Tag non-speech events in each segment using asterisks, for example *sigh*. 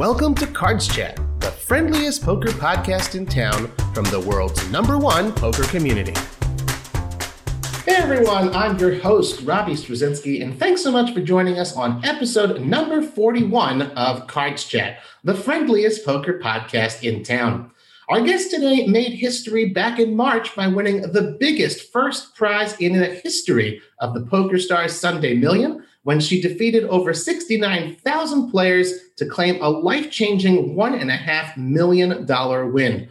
Welcome to Cards Chat, the friendliest poker podcast in town from the world's number one poker community. Hey everyone, I'm your host, Robbie Strazynski, and thanks so much for joining us on episode number 41 of Cards Chat, the friendliest poker podcast in town. Our guest today made history back in March by winning the biggest first prize in the history of the PokerStars Sunday Million when she defeated over 69,000 players to claim a life changing $1.5 million win.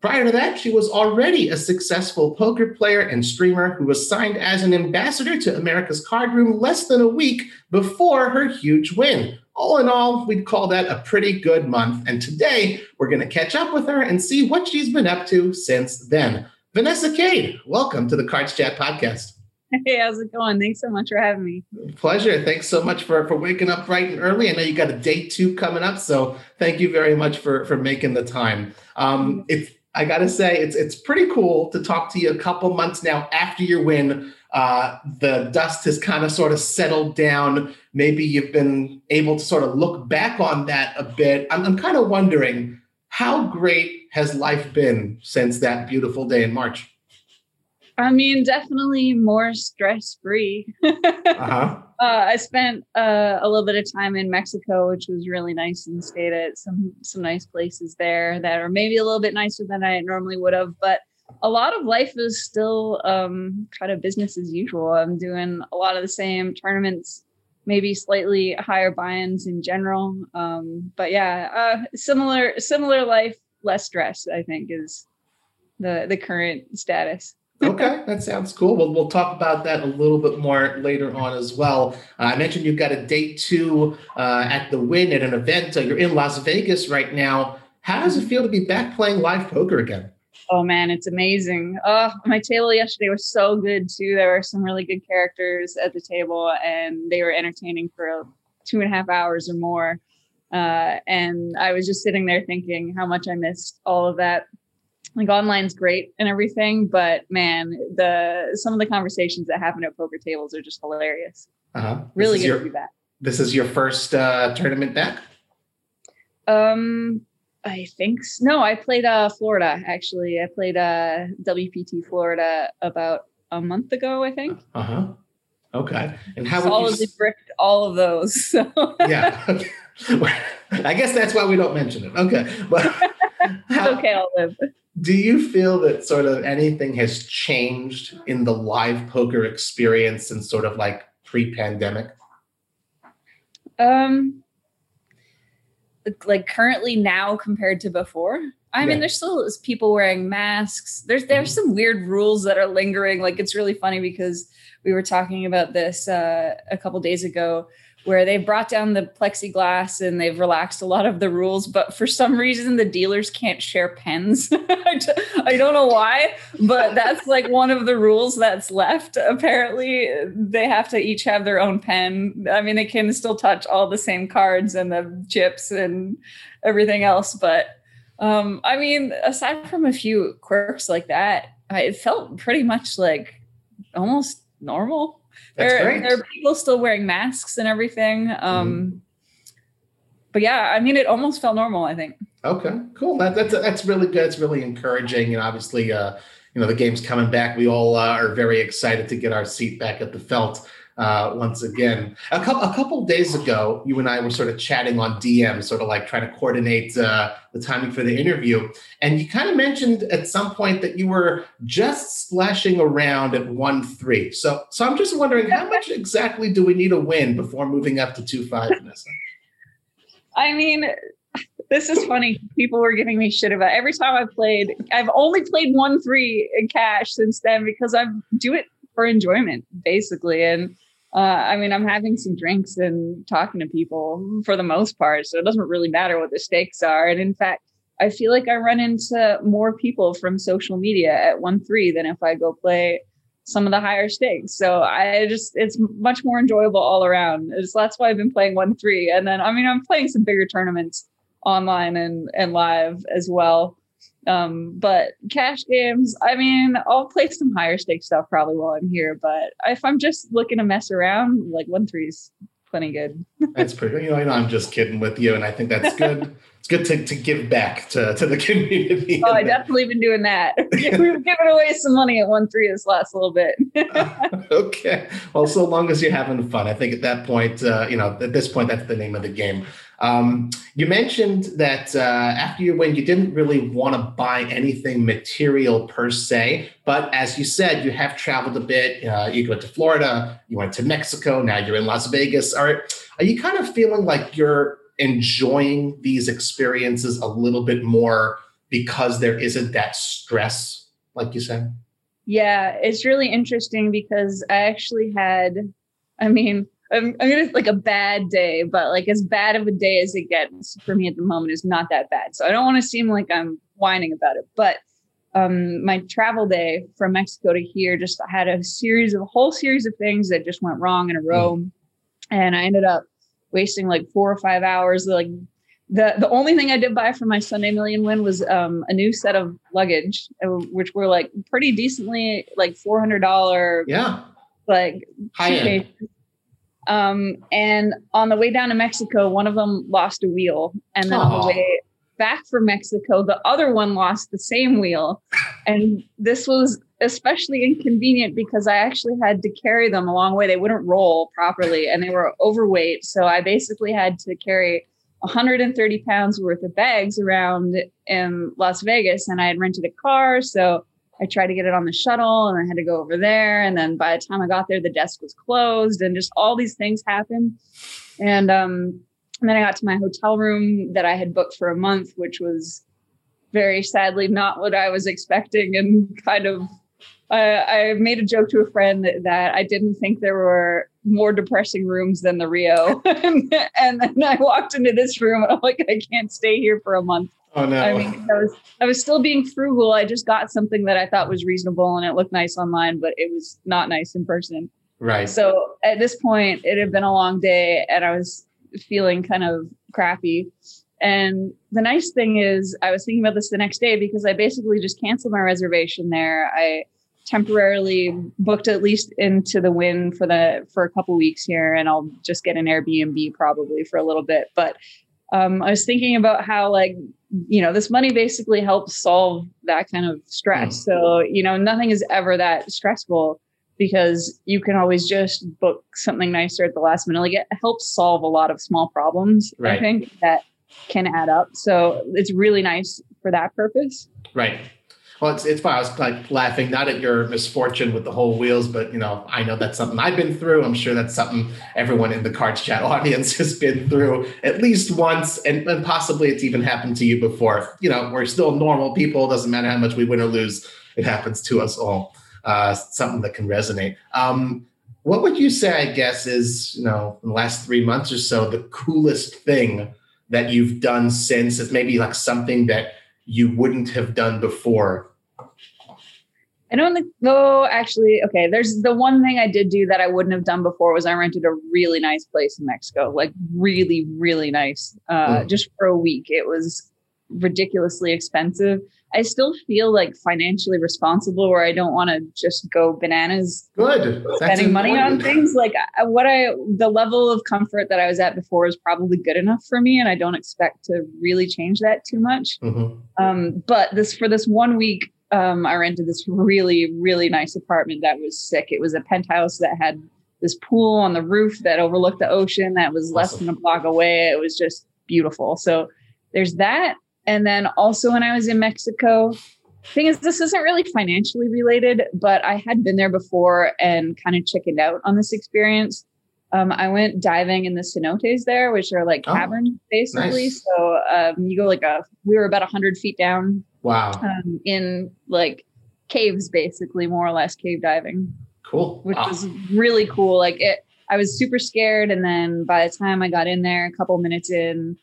Prior to that, she was already a successful poker player and streamer who was signed as an ambassador to America's Card Room less than a week before her huge win. All in all, we'd call that a pretty good month. And today, we're going to catch up with her and see what she's been up to since then. Vanessa Kade, welcome to the Cards Chat podcast. *laughs* Hey, how's it going? Thanks so much for having me. Pleasure. Thanks so much for, for waking up bright and early. I know you got a day two coming up, so thank you very much for, for making the time. Um, it's I gotta say, it's it's pretty cool to talk to you a couple months now after your win. Uh, the dust has kind of sort of settled down. Maybe you've been able to sort of look back on that a bit. I'm, I'm kind of wondering how great has life been since that beautiful day in March? I mean, definitely more stress free. *laughs* uh-huh. uh, I spent uh, a little bit of time in Mexico, which was really nice, and stayed at some some nice places there that are maybe a little bit nicer than I normally would have. But a lot of life is still um, kind of business as usual. I'm doing a lot of the same tournaments, maybe slightly higher buy-ins in general. Um, but yeah, uh, similar similar life, less stress. I think is the the current status okay, that sounds cool. Well, we'll talk about that a little bit more later on as well. Uh, I mentioned you've got a date two uh, at the Wynn at an event. Uh, you're in Las Vegas right now. How does it feel to be back playing live poker again? Oh man, it's amazing. Oh, my table yesterday was so good too. There were some really good characters at the table, and they were entertaining for two and a half hours or more. Uh, and I was just sitting there thinking how much I missed all of that like online's great and everything, but man, the some of the conversations that happen at poker tables are just hilarious. Uh-huh. Really good your, to be back. This is your first uh, tournament back. Um, I think so. no. I played uh Florida actually. I played uh WPT Florida about a month ago. I think. Uh huh. Okay. And how solidly bricked all of those. So. yeah. *laughs* I guess that's why we don't mention it. Okay. But *laughs* how, okay, I'll live do you feel that sort of anything has changed in the live poker experience and sort of like pre-pandemic? Um like currently now compared to before? I yeah. mean, there's still people wearing masks. There's there's mm-hmm. some weird rules that are lingering. Like it's really funny because we were talking about this uh, a couple days ago where they've brought down the plexiglass and they've relaxed a lot of the rules, but for some reason the dealers can't share pens. *laughs* I don't know why, but that's like one of the rules that's left. Apparently, they have to each have their own pen. I mean, they can still touch all the same cards and the chips and everything else, but um, I mean, aside from a few quirks like that, it felt pretty much like almost normal. That's there, great. there are people still wearing masks and everything. Um, mm-hmm. But yeah, I mean, it almost felt normal. I think. Okay, cool. That, that's that's really good. It's really encouraging, and obviously, uh, you know, the game's coming back. We all uh, are very excited to get our seat back at the felt uh, once again. A couple a couple days ago, you and I were sort of chatting on DM, sort of like trying to coordinate uh, the timing for the interview, and you kind of mentioned at some point that you were just splashing around at one three. So, so I'm just wondering, how much *laughs* exactly do we need to win before moving up to two five, Vanessa? I mean, this is funny. People were giving me shit about every time I played. I've only played one three in cash since then because I do it for enjoyment, basically. And uh, I mean, I'm having some drinks and talking to people for the most part, so it doesn't really matter what the stakes are. And in fact, I feel like I run into more people from social media at one three than if I go play some of the higher stakes. So I just it's much more enjoyable all around. It's, that's why I've been playing one three, and then I mean I'm playing some bigger tournaments online and and live as well. Um, but cash games, I mean, I'll play some higher stake stuff probably while I'm here. But if I'm just looking to mess around, like one three is plenty good. *laughs* that's pretty. You know, I know I'm just kidding with you, and I think that's good. *laughs* it's good to, to give back to, to the *laughs* community. Oh, I definitely been doing that. We've given away some money at one three this last little bit. okay. Well, so long as you're having fun, I think at that point, uh, you know, at this point, that's the name of the game. Um, you mentioned that uh, after you win, you didn't really want to buy anything material per se. But as you said, you have traveled a bit. Uh, you went to Florida, you went to Mexico, now you're in Las Vegas. Are, are you kind of feeling like you're enjoying these experiences a little bit more because there isn't that stress, like you said? Yeah, it's really interesting because I actually had, I mean, I'm, I'm gonna like a bad day, but like as bad of a day as it gets for me at the moment is not that bad. So I don't want to seem like I'm whining about it, but um, my travel day from Mexico to here just had a series of a whole series of things that just went wrong in a row, mm. and I ended up wasting like four or five hours. Like the the only thing I did buy for my Sunday Million win was um, a new set of luggage, uh, which were like pretty decently like four hundred dollar. Yeah. Like high end. Um, and on the way down to Mexico, one of them lost a wheel. And then Aww. on the way back from Mexico, the other one lost the same wheel. And this was especially inconvenient because I actually had to carry them a long way. They wouldn't roll properly and they were overweight. So I basically had to carry 130 pounds worth of bags around in Las Vegas. And I had rented a car. So I tried to get it on the shuttle and I had to go over there. And then by the time I got there, the desk was closed and just all these things happened. And, um, and then I got to my hotel room that I had booked for a month, which was very sadly not what I was expecting and kind of I made a joke to a friend that, that, I didn't think there were more depressing rooms than the Rio. *laughs* and, and then I walked into this room and I'm like, I can't stay here for a month. Oh no! I mean, I was I was still being frugal. I just got something that I thought was reasonable and it looked nice online, but it was not nice in person. Right. So at this point, it had been a long day, and I was feeling kind of crappy. And the nice thing is, I was thinking about this the next day because I basically just canceled my reservation there. I temporarily booked at least into the Wynn for the for a couple weeks here, and I'll just get an Airbnb probably for a little bit. But um, I was thinking about how like you know this money basically helps solve that kind of stress. Mm. So you know nothing is ever that stressful because you can always just book something nicer at the last minute. Like it helps solve a lot of small problems. Right. I think that can add up. So it's really nice for that purpose. Right. Well, it's, it's fine. I was like laughing, not at your misfortune with the whole wheels, but you know, I know that's something I've been through. I'm sure that's something everyone in the Cards Chat *laughs* audience has been through at least once, and, and possibly it's even happened to you before. You know, we're still normal people. It Doesn't matter how much we win or lose, it happens to us all. Uh, something that can resonate. Um, what would you say? I guess is you know, in the last three months or so, the coolest thing that you've done since is maybe like something that you wouldn't have done before I don't think, actually, okay. There's the one thing I did do that I wouldn't have done before was I rented a really nice place in Mexico, like really, really nice, uh, mm. just for a week. It was ridiculously expensive. I still feel like financially responsible where I don't want to just go bananas good spending money on things like what I the level of comfort that I was at before is probably good enough for me and I don't expect to really change that too much. Mm-hmm. Um, but this for this one week um, I rented this really, really nice apartment that was sick. It was a penthouse that had this pool on the roof that overlooked the ocean that was awesome. less than a block away. It was just beautiful. So there's that. And then also when I was in Mexico, thing is this isn't really financially related, but I had been there before and kind of chickened out on this experience. Um, I went diving in the cenotes there, which are like oh, caverns basically. Nice. So um, you go like a, we were about a hundred feet down Wow. Um, in like caves, basically, more or less cave diving. Cool. Which wow. was really cool. Like it, I was super scared. And then by the time I got in there, a couple minutes in,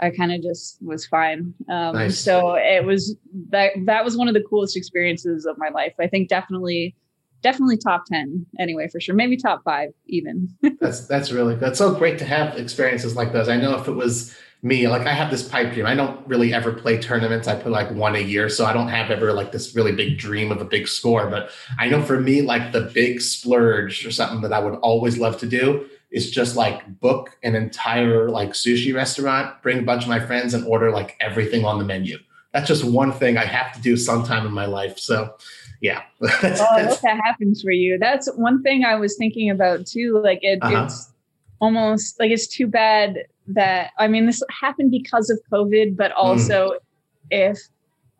I kind of just was fine. Um, nice. So it was that that was one of the coolest experiences of my life. I think definitely, definitely top ten anyway for sure. Maybe top five even. *laughs* that's that's really that's so great to have experiences like those. I know if it was me like i have this pipe dream i don't really ever play tournaments i play like one a year so i don't have ever like this really big dream of a big score but i know for me like the big splurge or something that i would always love to do is just like book an entire like sushi restaurant, bring a bunch of my friends, and order like everything on the menu. That's just one thing I have to do sometime in my life. So, yeah. that's, *laughs* oh, I hope that happens for you. That's one thing I was thinking about too. Like it, uh-huh. it's almost like it's too bad that I mean this happened because of COVID, but mm. also mm. if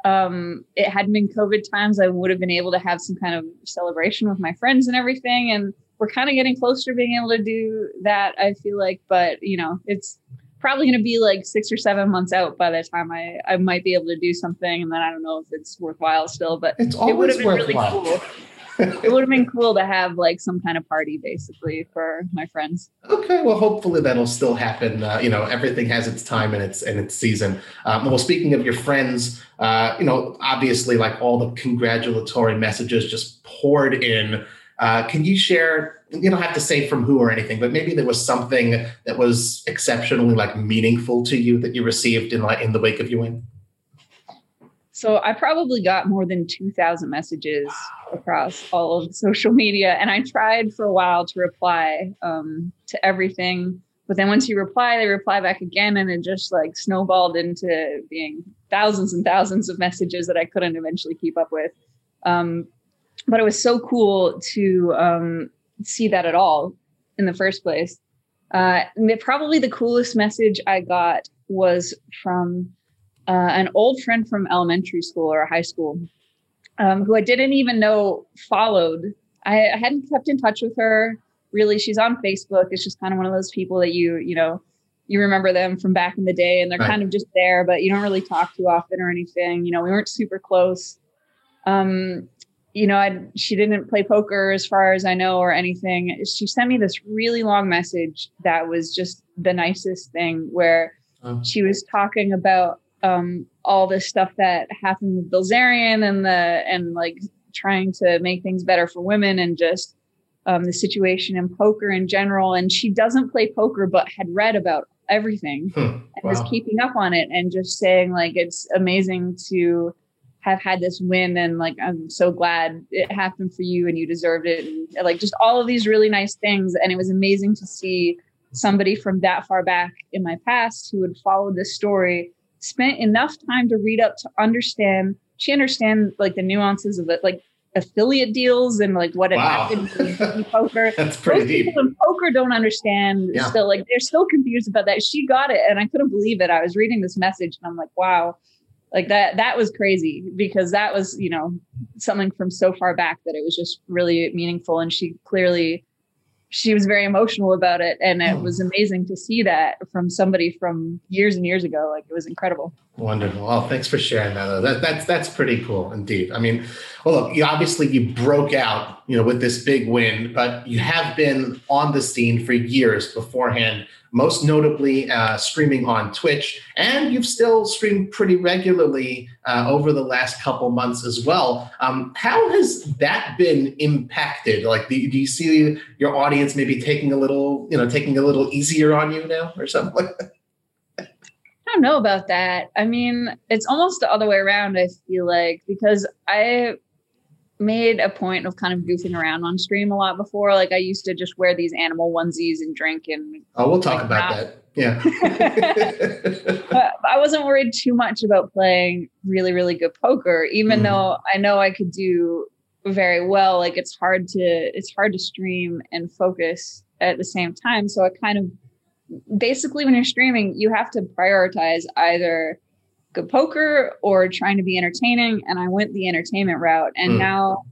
um, it hadn't been COVID times, I would have been able to have some kind of celebration with my friends and everything. And we're kind of getting closer to being able to do that, I feel like. But, you know, it's probably going to be like six or seven months out by the time I, I might be able to do something. And then I don't know if it's worthwhile still, but it's it would have been worthwhile. really cool. it would have been cool to have like some kind of party basically for my friends. Okay, well, hopefully that'll still happen. Uh, you know, everything has its time and its and its season. Um, well, speaking of your friends, uh, you know, obviously, like all the congratulatory messages just poured in. Uh, can you share? You don't have to say from who or anything, but maybe there was something that was exceptionally like meaningful to you that you received in like in the wake of your win. So I probably got more than 2,000 messages across all of social media. And I tried for a while to reply um, to everything. But then once you reply, they reply back again. And it just like snowballed into being thousands and thousands of messages that I couldn't eventually keep up with. Um, but it was so cool to um, see that at all in the first place. Uh, probably the coolest message I got was from uh, an old friend from elementary school or high school um, who I didn't even know followed. I, I, hadn't kept in touch with her. Really, she's on Facebook. It's just kind of one of those people that you, you know, you remember them from back in the day and they're right. kind of just there, but you don't really talk too often or anything. You know, we weren't super close. Um, you know, I she didn't play poker as far as I know or anything. She sent me this really long message that was just the nicest thing where oh. she was talking about um, all this stuff that happened with Bilzerian and the and like trying to make things better for women and just um, the situation in poker in general. And she doesn't play poker, but had read about everything hmm. and wow. was keeping up on it and just saying like it's amazing to have had this win and like I'm so glad it happened for you and you deserved it and like just all of these really nice things and it was amazing to see somebody from that far back in my past who had followed this story spent enough time to read up to understand. She understand like the nuances of it, like affiliate deals and like what had wow. happened *laughs* in poker. That's pretty Most deep. People in poker don't understand yeah. still like they're still confused about that. She got it and I couldn't believe it. I was reading this message and I'm like, wow, like that that was crazy because that was, you know, something from so far back that it was just really meaningful. And she clearly she was very emotional about it and it oh. was amazing to see that from somebody from years and years ago like it was incredible wonderful well thanks for sharing that that that's that's pretty cool indeed i mean well look you obviously you broke out you know with this big win but you have been on the scene for years beforehand most notably uh, streaming on Twitch, and you've still streamed pretty regularly uh, over the last couple months as well. Um, how has that been impacted? Like, do, do, you see your audience maybe taking a little, you know, taking a little easier on you now, or something like that? I don't know about that. I mean, it's almost the other way around. I feel like because I made a point of kind of goofing around on stream a lot before. Like I used to just wear these animal onesies and drink and. Oh, we'll talk about that. Yeah. *laughs* *laughs* I wasn't worried too much about playing really, really good poker, even mm. though I know I could do very well. Like it's hard to it's hard to stream and focus at the same time. So I kind of basically when you're streaming, you have to prioritize either good poker or trying to be entertaining. And I went the entertainment route. And mm. now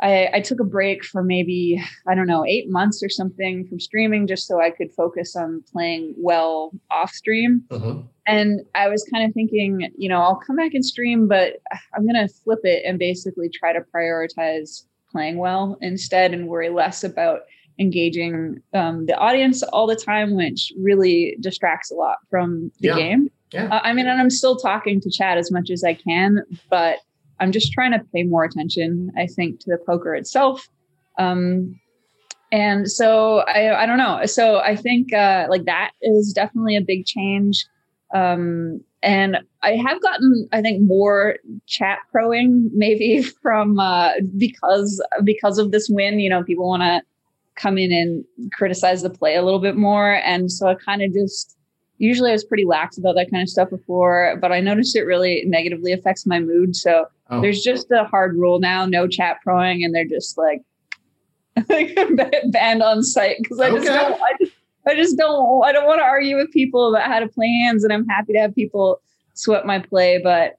I, I, took a break for maybe, I don't know, eight months or something from streaming just so I could focus on playing well off stream. Mm-hmm. And I was kind of thinking, you know, I'll come back and stream, but I'm going to flip it and basically try to prioritize playing well instead and worry less about engaging um, the audience all the time, which really distracts a lot from the yeah. game. Yeah. Uh, I mean, and I'm still talking to Chad as much as I can, but I'm just trying to pay more attention, I think, to the poker itself. Um, and so I, I don't know. So I think uh, like that is definitely a big change. Um, and I have gotten, I think, more chat proing maybe *laughs* from uh, because because of this win. You know, people want to come in and criticize the play a little bit more. And so I kind of just usually I was pretty lax about that kind of stuff before, but I noticed it really negatively affects my mood. So oh. there's just a hard rule now, no chat proing, and they're just like *laughs* banned on site because I okay. just don't. I just, I just don't. I don't want to argue with people about how to play hands, and I'm happy to have people sweat my play. But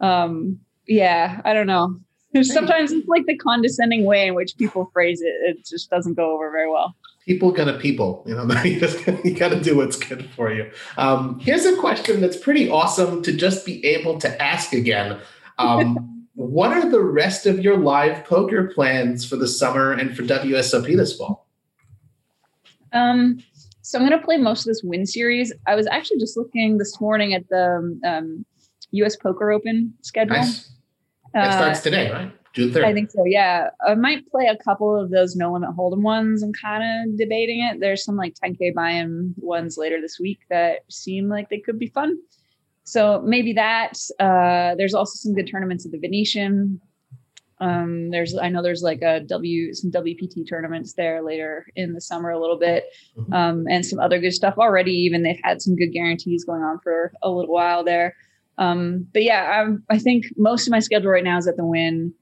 um, yeah, I don't know. Sometimes it's like the condescending way in which people phrase it. It just doesn't go over very well. People gonna people, you know. *laughs* You just you gotta do what's good for you. Um, here's a question that's pretty awesome to just be able to ask again. Um, *laughs* what are the rest of your live poker plans for the summer and for WSOP this fall? Um, so I'm going to play most of this Wynn series. I was actually just looking this morning at the um, U.S. Poker Open schedule. Nice. Uh, it starts today, right? June 3rd. I think so. Yeah, I might play a couple of those no limit hold'em ones. I'm kind of debating it. There's some like 10k buy-in ones later this week that seem like they could be fun. So maybe that. Uh, there's also some good tournaments at the Venetian. Um, there's I know there's like a W some WPT tournaments there later in the summer a little bit, mm-hmm. um, and some other good stuff already. Even they've had some good guarantees going on for a little while there. Um, but yeah, I'm, I think most of my schedule right now is at the Wynn,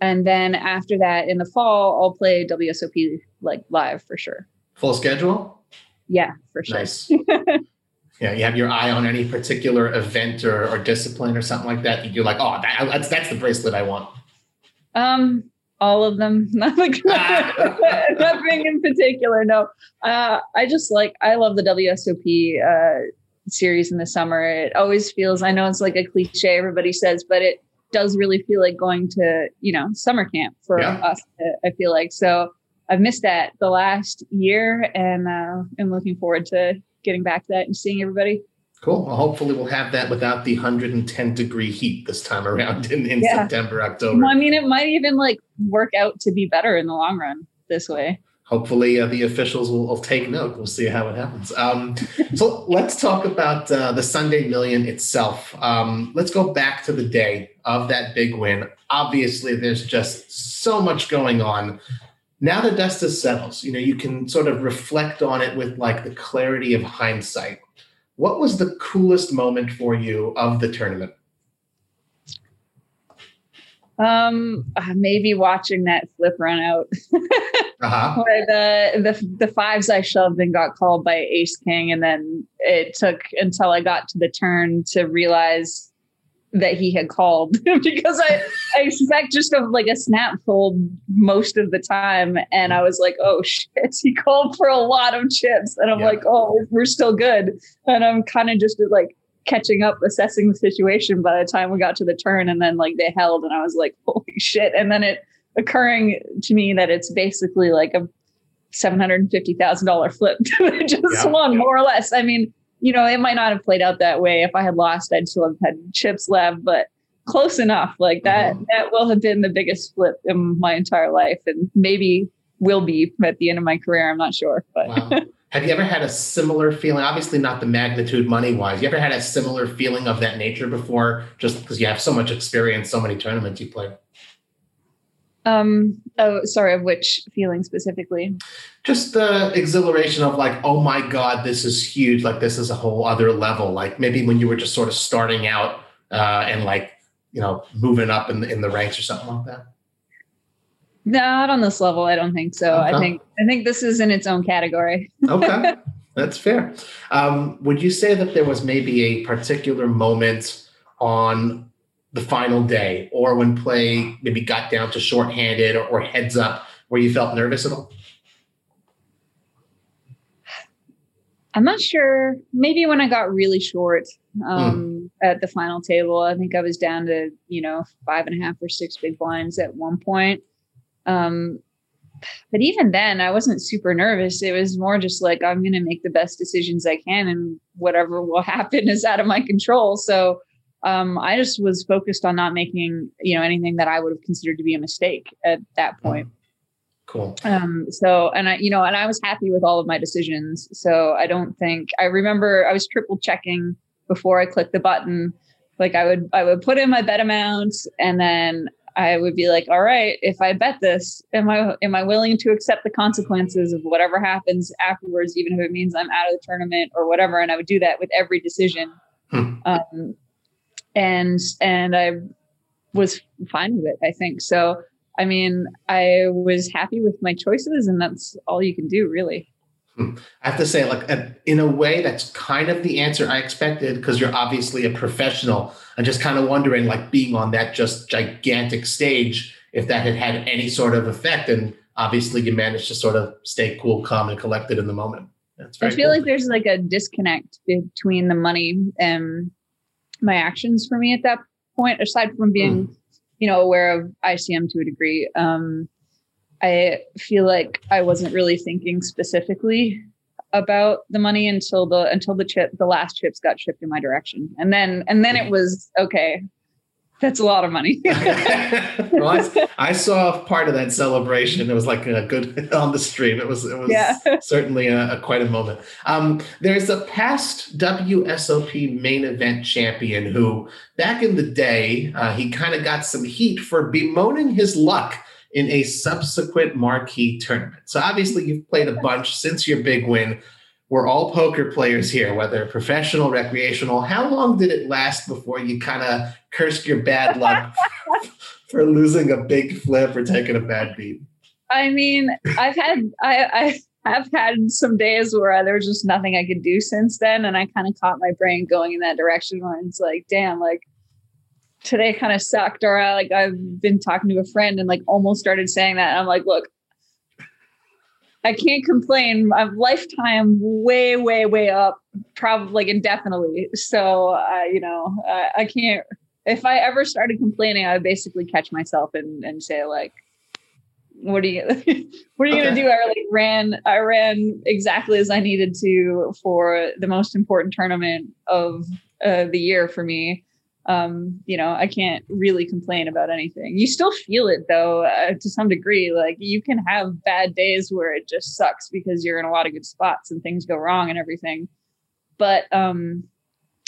and then after that in the fall I'll play WSOP like live for sure. Full schedule. Yeah, for sure. Nice. *laughs* yeah, you have your eye on any particular event or, or discipline or something like that. You're like, oh, that, that's that's the bracelet I want. Um, all of them. *laughs* Nothing, *laughs* nothing in particular. No, uh, I just like I love the WSOP uh, series in the summer. It always feels. I know it's like a cliche everybody says, but it does really feel like going to you know summer camp for yeah. us. I feel like so. I've missed that the last year, and uh, I'm looking forward to getting back to that and seeing everybody. Cool. Well, hopefully we'll have that without the 110 degree heat this time around in, in yeah. September, October. Well, I mean, it might even like work out to be better in the long run this way. Hopefully uh, the officials will, will, take note. We'll see how it happens. Um, so let's talk about uh, the Sunday Million itself. Um, let's go back to the day of that big win. Obviously, there's just so much going on. Now the dust has settled. You know, you can sort of reflect on it with like the clarity of hindsight what was the coolest moment for you of the tournament? Um, uh, maybe watching that flip run out, *laughs* uh-huh. where the the the fives I shoved and got called by Ace King, and then it took until I got to the turn to realize that he had called *laughs* because I, I expect just of like a snap fold most of the time. And I was like, oh shit, he called for a lot of chips. And I'm yeah. like, oh, we're still good. And I'm kind of just like catching up, assessing the situation by the time we got to the turn. And then like they held and I was like, holy shit. And then it occurring to me that it's basically like a $750,000 flip *laughs* just yeah. won more or less. I mean, you know, it might not have played out that way. If I had lost, I'd still have had chips left, but close enough. Like that, mm-hmm. that will have been the biggest flip in my entire life, and maybe will be at the end of my career. I'm not sure, but. Wow. *laughs* Have you ever had a similar feeling? Obviously, not the magnitude money wise. You ever had a similar feeling of that nature before, just because you have so much experience, so many tournaments you play? Um, oh, sorry, of which feeling specifically? Just the exhilaration of like, oh my God, this is huge. Like, this is a whole other level. Like, maybe when you were just sort of starting out uh, and like, you know, moving up in the, in the ranks or something like that. Not on this level. I don't think so. Okay. I think I think this is in its own category. *laughs* okay, that's fair. Um, would you say that there was maybe a particular moment on the final day or when play maybe got down to shorthanded or, or heads up where you felt nervous at all? I'm not sure. Maybe when I got really short um, mm. at the final table, I think I was down to, you know, five and a half or six big blinds at one point. Um, but even then, I wasn't super nervous. It was more just like, I'm going to make the best decisions I can, and whatever will *laughs* happen is out of my control. So um, I just was focused on not making, you know, anything that I would have considered to be a mistake at that mm. point. Cool. Um, so, and I, you know, and I was happy with all of my decisions. So I don't think I remember I was triple checking before I clicked the button. Like I would, I would put in my bet amount and then I would be like, all right, if I bet this, am I am I willing to accept the consequences of whatever happens afterwards, even if it means I'm out of the tournament or whatever? And I would do that with every decision. Hmm. Um, and and I was fine with it. I think so. I mean, I was happy with my choices, and that's all you can do, really. I have to say, like, in a way, that's kind of the answer I expected because you're obviously a professional. I'm just kind of wondering, like, being on that just gigantic stage, if that had had any sort of effect. And obviously, you managed to sort of stay cool, calm, and collected in the moment. That's very I feel cool. like there's like a disconnect between the money and my actions for me at that point, aside from being, mm. you know, aware of ICM to a degree. Um, I feel like I wasn't really thinking specifically about the money until the until the chip the last chips got shipped in my direction and then and then it was okay that's a lot of money. *laughs* well, I, I, saw part of that celebration. It was like a good *laughs* on the stream. It was it was yeah. *laughs* certainly a, a, quite a moment. Um, there's a past WSOP main event champion who, back in the day, uh, he kind of got some heat for bemoaning his luck in a subsequent marquee tournament. So obviously, you've played a bunch since your big win we're all poker players here, whether professional, recreational. How long did it last before you kind of cursed your bad luck *laughs* for losing a big flip or taking a bad beat? I mean, I've had I, I have had some days where there was just nothing I could do since then, and I kind of caught my brain going in that direction where it's like, damn, like today kind of sucked, or I, like I've been talking to a friend and like almost started saying that, and I'm like, look, I can't complain. I've lifetime way, way, way up, probably like indefinitely. So, uh, you know, uh, I can't. If I ever started complaining, I would basically catch myself and and say like, "What are you? *laughs* what are you okay. gonna do?" I like ran. I ran exactly as I needed to for the most important tournament of uh, the year for me um, you know, I can't really complain about anything. You still feel it though, uh, to some degree. Like you can have bad days where it just sucks because you're in a lot of good spots and things go wrong and everything. But um,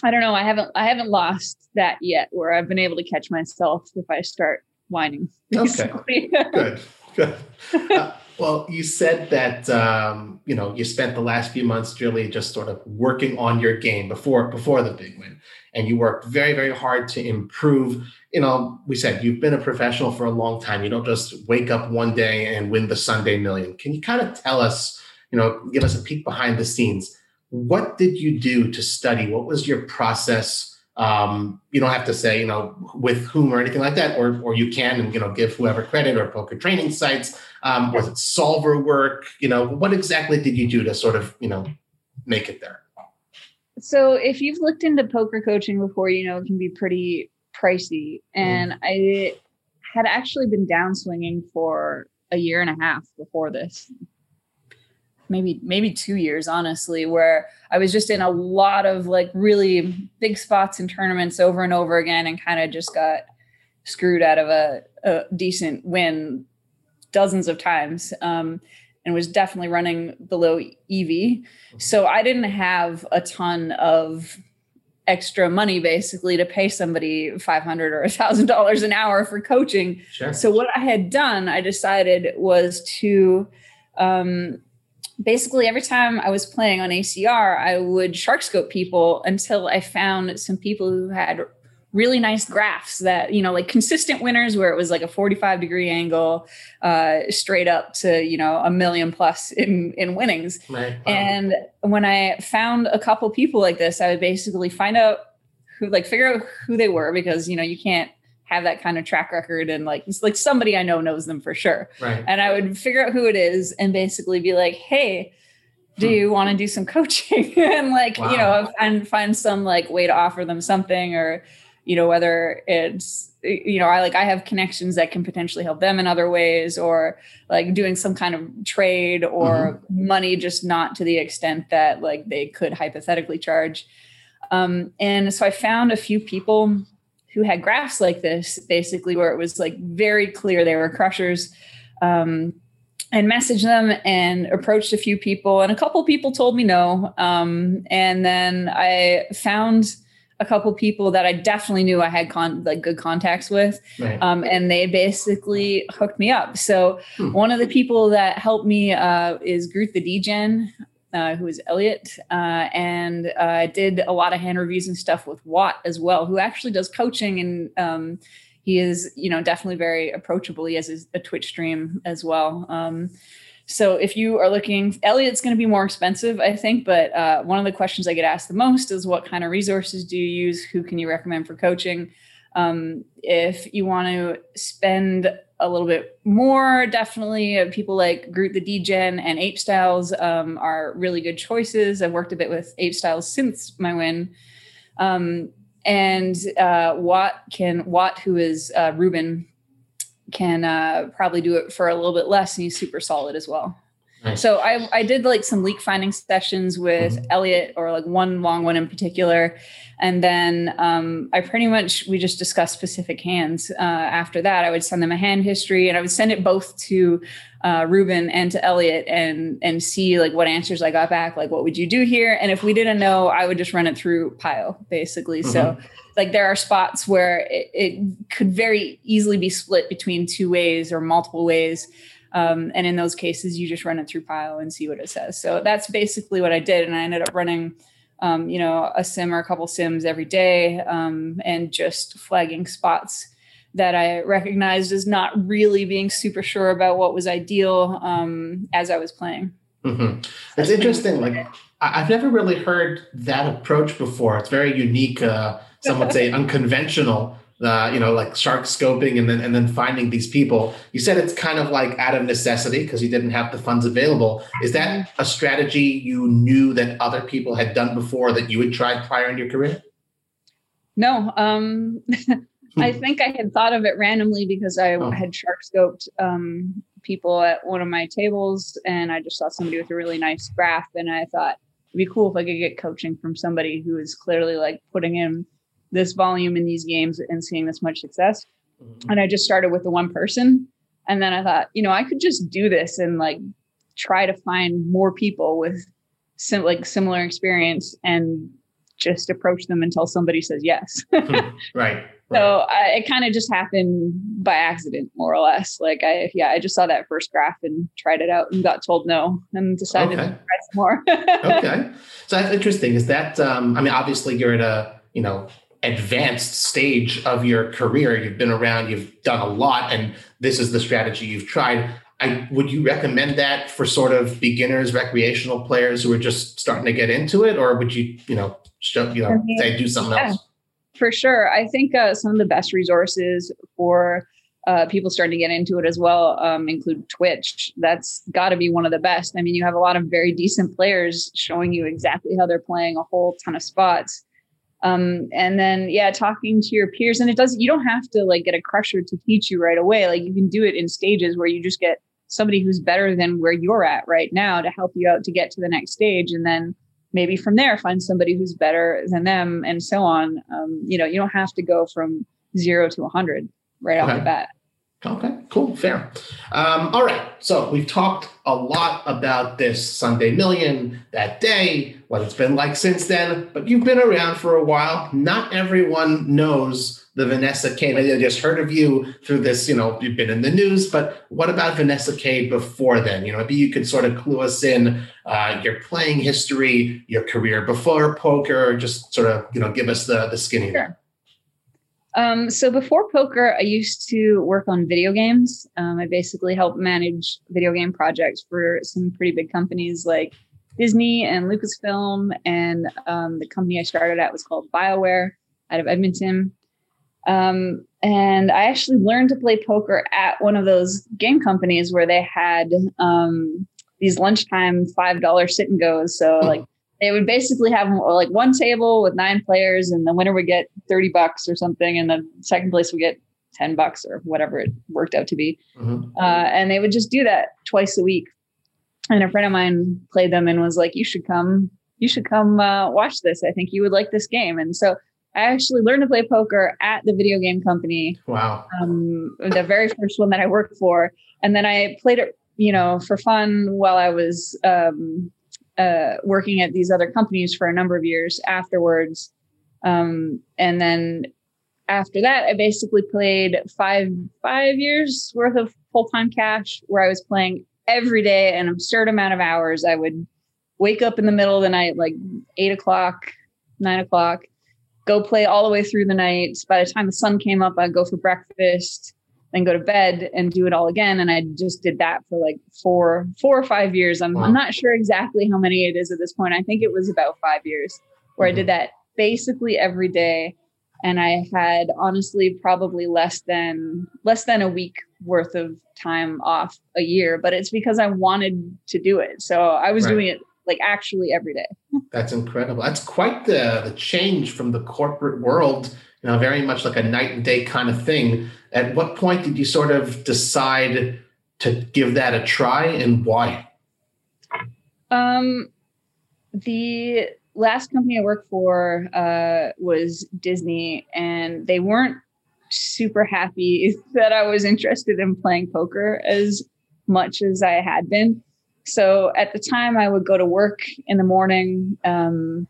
I don't know. I haven't I haven't lost that yet, where I've been able to catch myself if I start whining. Basically. Okay, *laughs* good, good. *laughs* Uh, well, you said that um, you know you spent the last few months really just sort of working on your game before before the big win, and you worked very very hard to improve. You know, we said you've been a professional for a long time. You don't just wake up one day and win the Sunday Million. Can you kind of tell us, you know, give us a peek behind the scenes? What did you do to study? What was your process? Um, you don't have to say, you know, with whom or anything like that, or or you can and you know give whoever credit or poker training sites. Um, was it solver work? You know, what exactly did you do to sort of you know make it there? So if you've looked into poker coaching before, you know it can be pretty pricey, and mm. I had actually been downswinging for a year and a half before this maybe maybe two years honestly where i was just in a lot of like really big spots and tournaments over and over again and kind of just got screwed out of a, a, decent win dozens of times um, and was definitely running below ev so i didn't have a ton of extra money basically to pay somebody 500 or $1000 an hour for coaching sure. so what i had done i decided was to um, basically every time I was playing on ACR, I would shark scope people until I found some people who had really nice graphs that you know like consistent winners where it was like a 45 degree angle uh straight up to you know a million plus *laughs* in in winnings right. and when i found a couple people like this i would basically find out who like figure out who they were because you know you can't have that kind of track record and like it's like somebody I know knows them for sure. Right. And I would figure out who it is and basically be like, hey, do hmm. you want to do some coaching? *laughs* and like, wow. you know, and find some like way to offer them something or, you know, whether it's you know, I like I have connections that can potentially help them in other ways or like doing some kind of trade or mm-hmm. money just not to the extent that like they could hypothetically charge. Um, and so I found a few people who had graphs like this, basically, where it was like very clear they were crushers. Um, and messaged them and approached a few people, and a couple people told me no. Um, and then I found a couple people that I definitely knew I had con- like good contacts with, right. um, and they basically hooked me up. So hmm. one of the people that helped me uh, is Groot the Degen, uh, who is Elliot, uh, and uh, did a lot of hand reviews and stuff with Watt as well, who actually does coaching and um, he is, you know, definitely very approachable. He has a Twitch stream as well. Um, so if you are looking, Elliot's going to be more expensive, I think. But uh, one of the questions I get asked the most is, what kind of resources do you use? Who can you recommend for coaching? Um, if you want to spend a little bit more, definitely uh, people like Groot the Degen and Ape Styles um, are really good choices. I've worked a bit with Ape Styles since my win. Um, and uh, Watt can Watt, who is uh, Ruben, can uh, probably do it for a little bit less, and he's super solid as well. Nice. So I I did like some leak finding sessions with mm-hmm. Elliot, or like one long one in particular, and then um, I pretty much we just discussed specific hands. Uh, after that, I would send them a hand history, and I would send it both to uh, Ruben and to Elliot, and and see like what answers I got back. Like, what would you do here? And if we didn't know, I would just run it through Pio, basically. Mm-hmm. So like there are spots where it, it could very easily be split between two ways or multiple ways um, and in those cases, you just run it through Pio and see what it says. So that's basically what I did. And I ended up running, um, you know, a sim or a couple sims every day um, and just flagging spots that I recognized as not really being super sure about what was ideal um, as I was playing. Mm-hmm. It's interesting. Like I've never really heard that approach before. It's very unique. Uh, some would say *laughs* unconventional uh, you know, like shark scoping and then and then finding these people. You said it's kind of like out of necessity because you didn't have the funds available. Is that a strategy you knew that other people had done before that you had tried prior in your career? No, um, *laughs* I think I had thought of it randomly because I oh. had shark scoped um, people at one of my tables, and I just saw somebody with a really nice graph, and I thought it'd be cool if I could get coaching from somebody who is clearly like putting in this volume in these games and seeing this much success. Mm-hmm. And I just started with the one person. And then I thought, you know, I could just do this and like try to find more people with sim- like similar experience and just approach them until somebody says yes. *laughs* *laughs* Right. So I, it kind of just happened by accident, more or less. Like I, yeah, I just saw that first graph and tried it out and got told no and decided okay. to try some more. *laughs* okay, so that's interesting. Is that? Um, I mean, obviously you're at a you know advanced stage of your career. You've been around, you've done a lot, and this is the strategy you've tried. I, would you recommend that for sort of beginners, recreational players who are just starting to get into it, or would you, you know, show, you know, say do something yeah, else? For sure, I think uh, some of the best resources for uh, people starting to get into it as well um, include Twitch. That's got to be one of the best. I mean, you have a lot of very decent players showing you exactly how they're playing a whole ton of spots um, and then yeah talking to your peers and it doesn't you don't have to like get a crusher to teach you right away like you can do it in stages where you just get somebody who's better than where you're at right now to help you out to get to the next stage and then maybe from there find somebody who's better than them and so on um, you know you don't have to go from zero to 100 right okay. off the bat Okay, cool, fair. Um, all right, so we've talked a lot about this Sunday Million that day, what it's been like since then, but you've been around for a while. Not everyone knows the Vanessa Kade. I just heard of you through this, you know, you've been in the news, but what about Vanessa Kade before then? You know, maybe you could sort of clue us in uh, your playing history, your career before poker, just sort of, you know, give us the, the skinny. Sure. Um, so before poker, I used to work on video games. Um, I basically helped manage video game projects for some pretty big companies like Disney and Lucasfilm. And um, the company I started at was called BioWare out of Edmonton. Um, and I actually learned to play poker at one of those game companies where they had um, these lunchtime $5 sit and goes. So, like, they would basically have like one table with nine players and the winner would get 30 bucks or something and the second place would get 10 bucks or whatever it worked out to be mm-hmm. uh, and they would just do that twice a week and a friend of mine played them and was like you should come you should come uh, watch this. I think you would like this game. And so i actually learned to play poker at the video game company wow. um, the very first one that i worked for. And then i played it you know for fun while i was um, uh, working at these other companies for a number of years afterwards. Um, and then after that, I basically played five five years worth of full time cash, where I was playing every day an absurd amount of hours. I would wake up in the middle of the night, like eight o'clock, nine o'clock, go play all the way through the night. By the time the sun came up, I'd go for breakfast, then go to bed and do it all again. And I just did that for like four, four or five years. I'm, wow. I'm not sure exactly how many it is at this point. I think it was about five years where mm-hmm. I did mm-hmm. that basically every day. And I had honestly probably less than less than a week worth of time off a year, but it's because I wanted to do it. So I was right. doing it like actually every day. *laughs* That's incredible. That's quite the the change from the corporate world, you know, very much like a night and day kind of thing. At what point did you sort of decide to give that a try and why? Um the last company I worked for uh, was Disney, and they weren't super happy *laughs* that I was interested in playing poker as much as I had been. So at the time, I would go to work in the morning, um,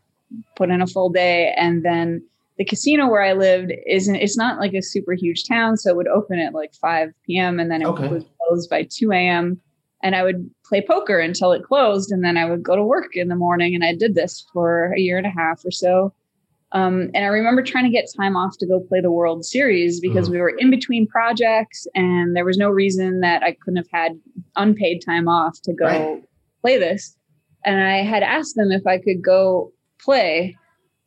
put in a full day, and then the casino where I lived isn't. It's not like a super huge town, so it would open at like 5 p.m. and then it okay. would close by 2 a.m. And I would play poker until it closed, and then I would go to work in the morning. And I did this for a year and a half or so. Um, and I remember trying to get time off to go play the World Series because mm. we were in between projects and there was no reason that I couldn't have had unpaid time off to go right. play this. And I had asked them if I could go play.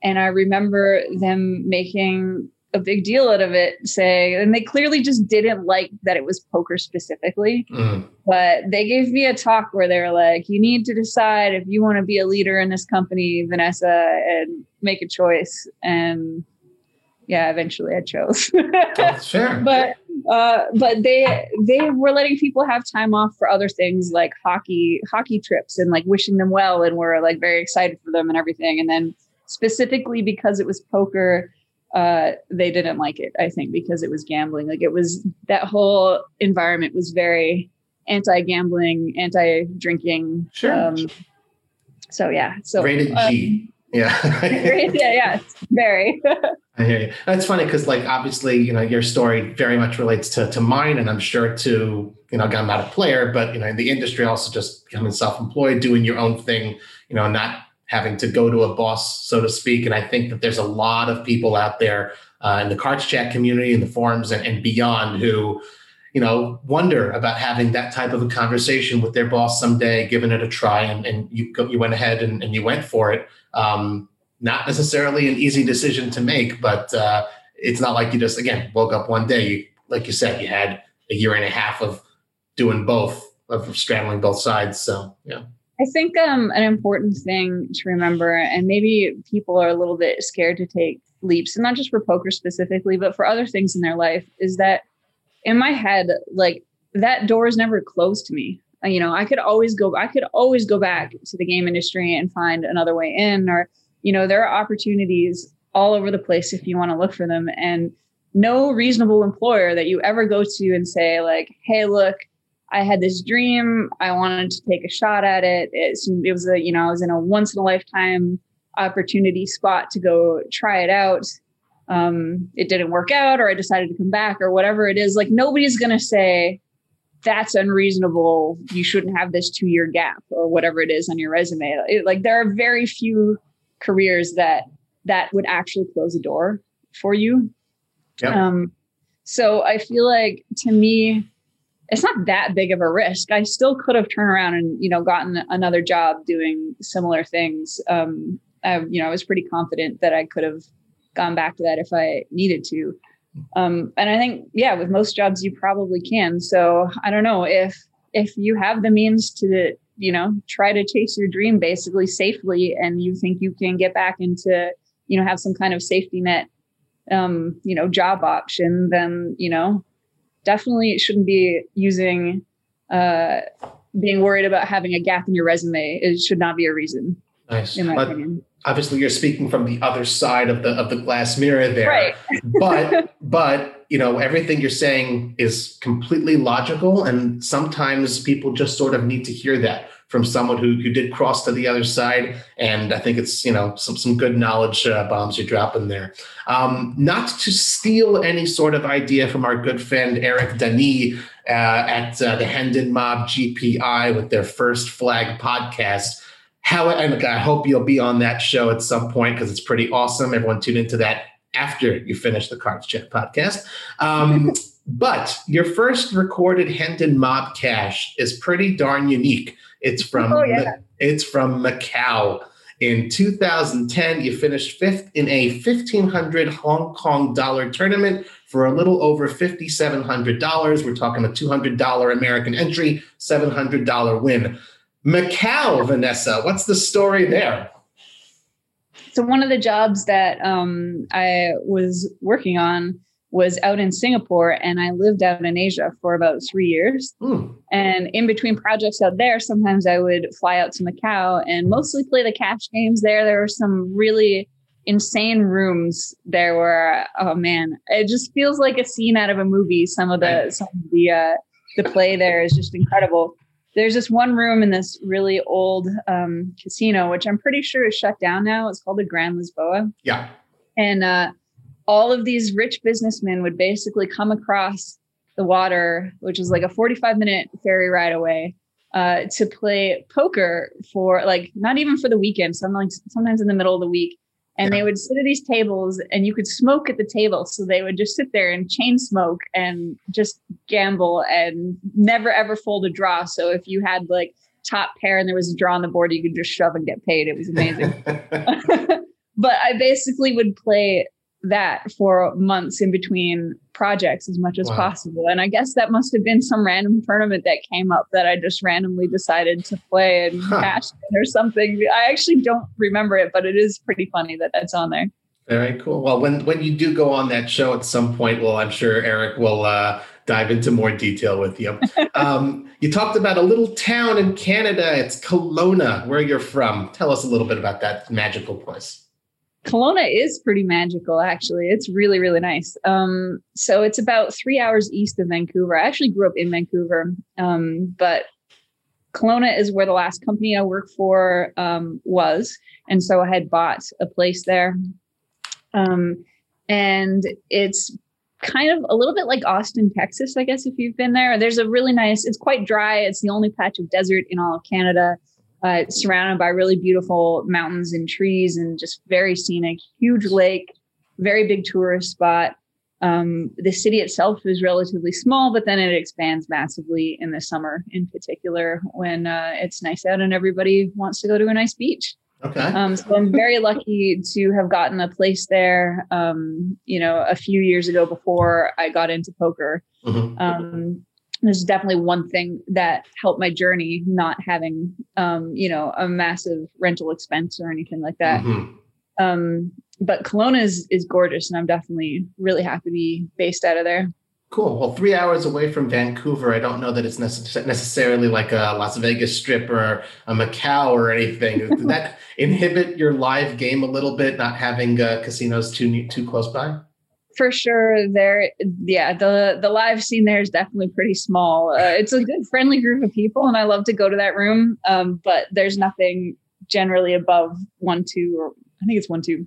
And I remember them making a big deal out of it, saying, and they clearly just didn't like that it was poker specifically. Mm. But they gave me a talk where they were like, you need to decide if you want to be a leader in this company, Vanessa, and make a choice. And yeah, eventually I chose. *laughs* That's fair. but uh, but they they were letting people have time off for other things like hockey hockey trips and like wishing them well and were like very excited for them and everything. And then specifically because it was poker, uh, they didn't like it. I think because it was gambling. Like it was that whole environment was very anti-gambling, anti-drinking. Sure. Um, so yeah. So rated uh, G. Yeah. *laughs* yeah, yeah, very. *laughs* I hear you. That's funny because, like, obviously, you know, your story very much relates to to mine, and I'm sure to you know, again, I'm not a player, but you know, in the industry, also just becoming self-employed, doing your own thing, you know, not having to go to a boss, so to speak. And I think that there's a lot of people out there uh, in the cards chat community, in the forums, and, and beyond who, you know, wonder about having that type of a conversation with their boss someday, giving it a try, and, and you you went ahead and, and you went for it. Um, not necessarily an easy decision to make, but uh, it's not like you just again woke up one day, like you said, you had a year and a half of doing both, of straddling both sides. So yeah. I think um, an important thing to remember, and maybe people are a little bit scared to take leaps, and not just for poker specifically, but for other things in their life, is that in my head, like that door is never closed to me. Uh, you know, I could always go, I could always go back to the game industry and find another way in, or, you know, there are opportunities all over the place if you want to look for them. And no reasonable employer that you ever go to and say, like, hey, look, I had this dream. I wanted to take a shot at it. It, it was a, you know, I was in a once in a lifetime opportunity spot to go try it out. Um, it didn't work out, or I decided to come back, or whatever it is. Like nobody's going to say that's unreasonable. You shouldn't have this two year gap, or whatever it is on your resume. It, like there are very few careers that that would actually close a door for you. Yep. Um, so I feel like to me, it's not that big of a risk. I still could have turned around and you know gotten another job doing similar things. Um, I, you know, I was pretty confident that I could have gone back to that if I needed to. Um, and I think, yeah, with most jobs you probably can. So I don't know if if you have the means to you know try to chase your dream basically safely, and you think you can get back into you know have some kind of safety net um, you know job option, then you know definitely shouldn't be using uh, being worried about having a gap in your resume. It should not be a reason. Nice. In my but opinion. Obviously, you're speaking from the other side of the of the glass mirror there. Right. but *laughs* but you know everything you're saying is completely logical, and sometimes people just sort of need to hear that from someone who, who did cross to the other side. And I think it's, you know, some, some good knowledge uh, bombs you're dropping there. Um, not to steal any sort of idea from our good friend Eric Danis uh, at uh, the Hendon Mob GPI with their first flag podcast. How, and I hope you'll be on that show at some point because it's pretty awesome. Everyone tune into that after you finish the Cards Chat podcast. Um, *laughs* but your first recorded Hendon Mob Cash is pretty darn unique. It's from oh, yeah. it's from Macau. In 2010, you finished fifth in a 1500 Hong Kong dollar tournament for a little over $5,700. We're talking a $200 American entry, $700 win. Macau, Vanessa, what's the story there? So, one of the jobs that um, I was working on was out in Singapore and I lived out in Asia for about three years. Mm. And in between projects out there, sometimes I would fly out to Macau and mostly play the cash games there. There were some really insane rooms there where oh man, it just feels like a scene out of a movie. Some of the some of the uh, the play there is just incredible. There's this one room in this really old um, casino, which I'm pretty sure is shut down now. It's called the Grand Lisboa. Yeah. And uh, all of these rich businessmen would basically come across the water, which is like a 45 minute ferry ride away, uh, to play poker for like not even for the weekend, sometimes sometimes in the middle of the week. And yeah. they would sit at these tables and you could smoke at the table. So they would just sit there and chain smoke and just gamble and never ever fold a draw. So if you had like top pair and there was a draw on the board, you could just shove and get paid. It was amazing. *laughs* *laughs* but I basically would play that for months in between projects as much as wow. possible. And I guess that must have been some random tournament that came up that I just randomly decided to play and huh. cash in or something. I actually don't remember it, but it is pretty funny that that's on there. Very cool. Well, when when you do go on that show at some point, well, I'm sure Eric will uh, dive into more detail with you. *laughs* um, you talked about a little town in Canada. It's Kelowna, where you're from. Tell us a little bit about that magical place. Kelowna is pretty magical, actually. It's really, really nice. Um, so it's about three hours east of Vancouver. I actually grew up in Vancouver, um, but Kelowna is where the last company I worked for um, was. And so I had bought a place there. Um, and it's kind of a little bit like Austin, Texas, I guess, if you've been there. There's a really nice, it's quite dry. It's the only patch of desert in all of Canada. Uh, it's surrounded by really beautiful mountains and trees and just very scenic, huge lake, very big tourist spot. Um, the city itself is relatively small, but then it expands massively in the summer, in particular, when uh, it's nice out and everybody wants to go to a nice beach. Okay. Um, so I'm very *laughs* lucky to have gotten a place there. Um, you know, a few years ago before I got into poker. Mm-hmm. Um, there's definitely one thing that helped my journey not having um, you know a massive rental expense or anything like that. Mm-hmm. um, but Kelowna is is gorgeous and i'm definitely really happy to be based out of there. Cool. Well three hours away from vancouver i don't know that it's necess- necessarily like a las vegas strip or a macau or anything. Did *laughs* that inhibit your live game a little bit not having uh, casinos too too close by for sure there yeah the the live scene there is definitely pretty small. Uh, it's a good friendly group of people and i love to go to that room um, but there's nothing generally above one two or i think it's one two.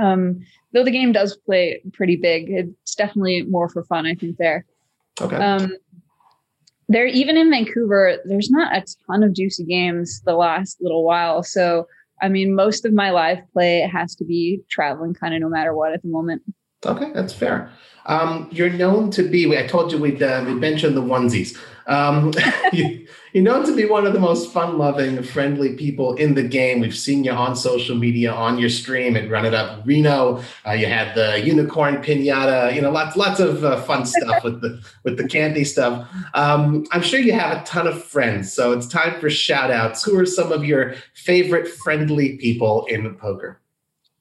Um, though the game does play pretty big it's definitely more for fun i think there. Okay. Um, there even in vancouver there's not a ton of juicy games the last little while so i mean most of my live play has to be traveling kind of no matter what at the moment Okay, that's fair. Um, you're known to be, I told you we'd, uh, we'd mention the onesies. Um, *laughs* you, are known to be one of the most fun loving, friendly people in the game. We've seen you on social media, on your stream at Run It Up Reno. Uh, you had the unicorn pinata, you know, lots, lots of uh, fun stuff with the, with the candy stuff. Um, I'm sure you have a ton of friends. So it's time for shout outs. Who are some of your favorite friendly people in poker?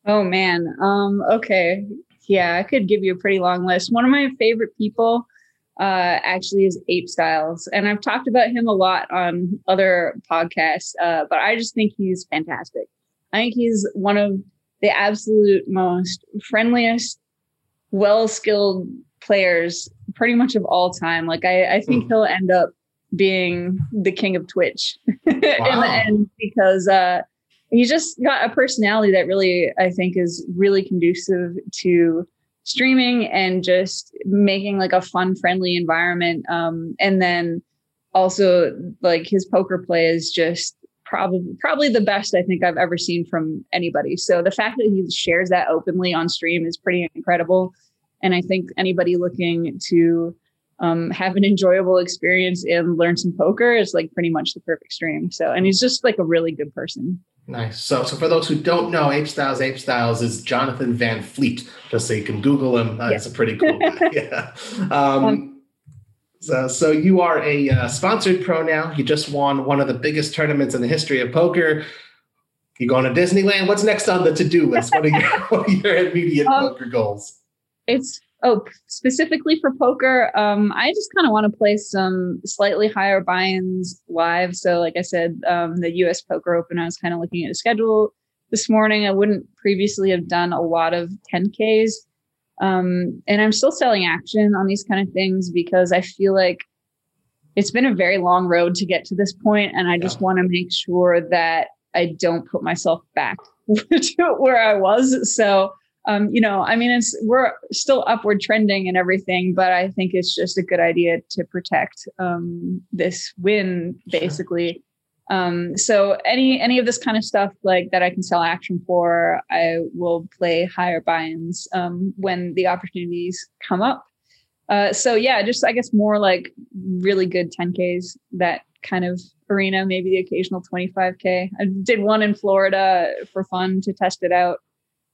Oh man. Um, okay yeah, I could give you a pretty long list. One of my favorite people uh, actually is Ape Styles, and I've talked about him a lot on other podcasts, uh, but I just think he's fantastic. I think he's one of the absolute most friendliest, well skilled players pretty much of all time. Like, I, I think mm. he'll end up being the king of Twitch *laughs* wow. in the end because uh, he's just got a personality that really I think is really conducive to streaming and just making like a fun, friendly environment. Um, and then also like his poker play is just probably probably the best I think I've ever seen from anybody. So the fact that he shares that openly on stream is pretty incredible. And I think anybody looking to um, have an enjoyable experience and learn some poker is like pretty much the perfect stream. So, and he's just like a really good person. Nice. So, so for those who don't know, Ape Styles, Ape Styles is Jonathan Van Fleet. Just so you can Google him. Uh, yeah. It's a pretty cool guy. *laughs* yeah. Um, um, so, so you are a uh, sponsored pro now. You just won one of the biggest tournaments in the history of poker. You going to Disneyland? What's next on the to-do list? What are your, *laughs* what are your immediate um, poker goals? It's oh specifically for poker um, i just kind of want to play some slightly higher buy-ins live. So like i said um, the us poker open i was kind of looking at a schedule this morning. I wouldn't previously have done a lot of 10ks um, and i'm still selling action on these kind of things because i feel like it's been a very long road to get to this point and i just yeah. want to make sure that i don't put myself back *laughs* to where i was. So um, you know, I mean, it's we're still upward trending and everything, but I think it's just a good idea to protect um, this win, basically. Um, so any any of this kind of stuff like that I can sell action for, I will play higher buy-ins um, when the opportunities come up. Uh, so yeah, just I guess more like really good 10ks that kind of arena, maybe the occasional 25k. I did one in Florida for fun to test it out.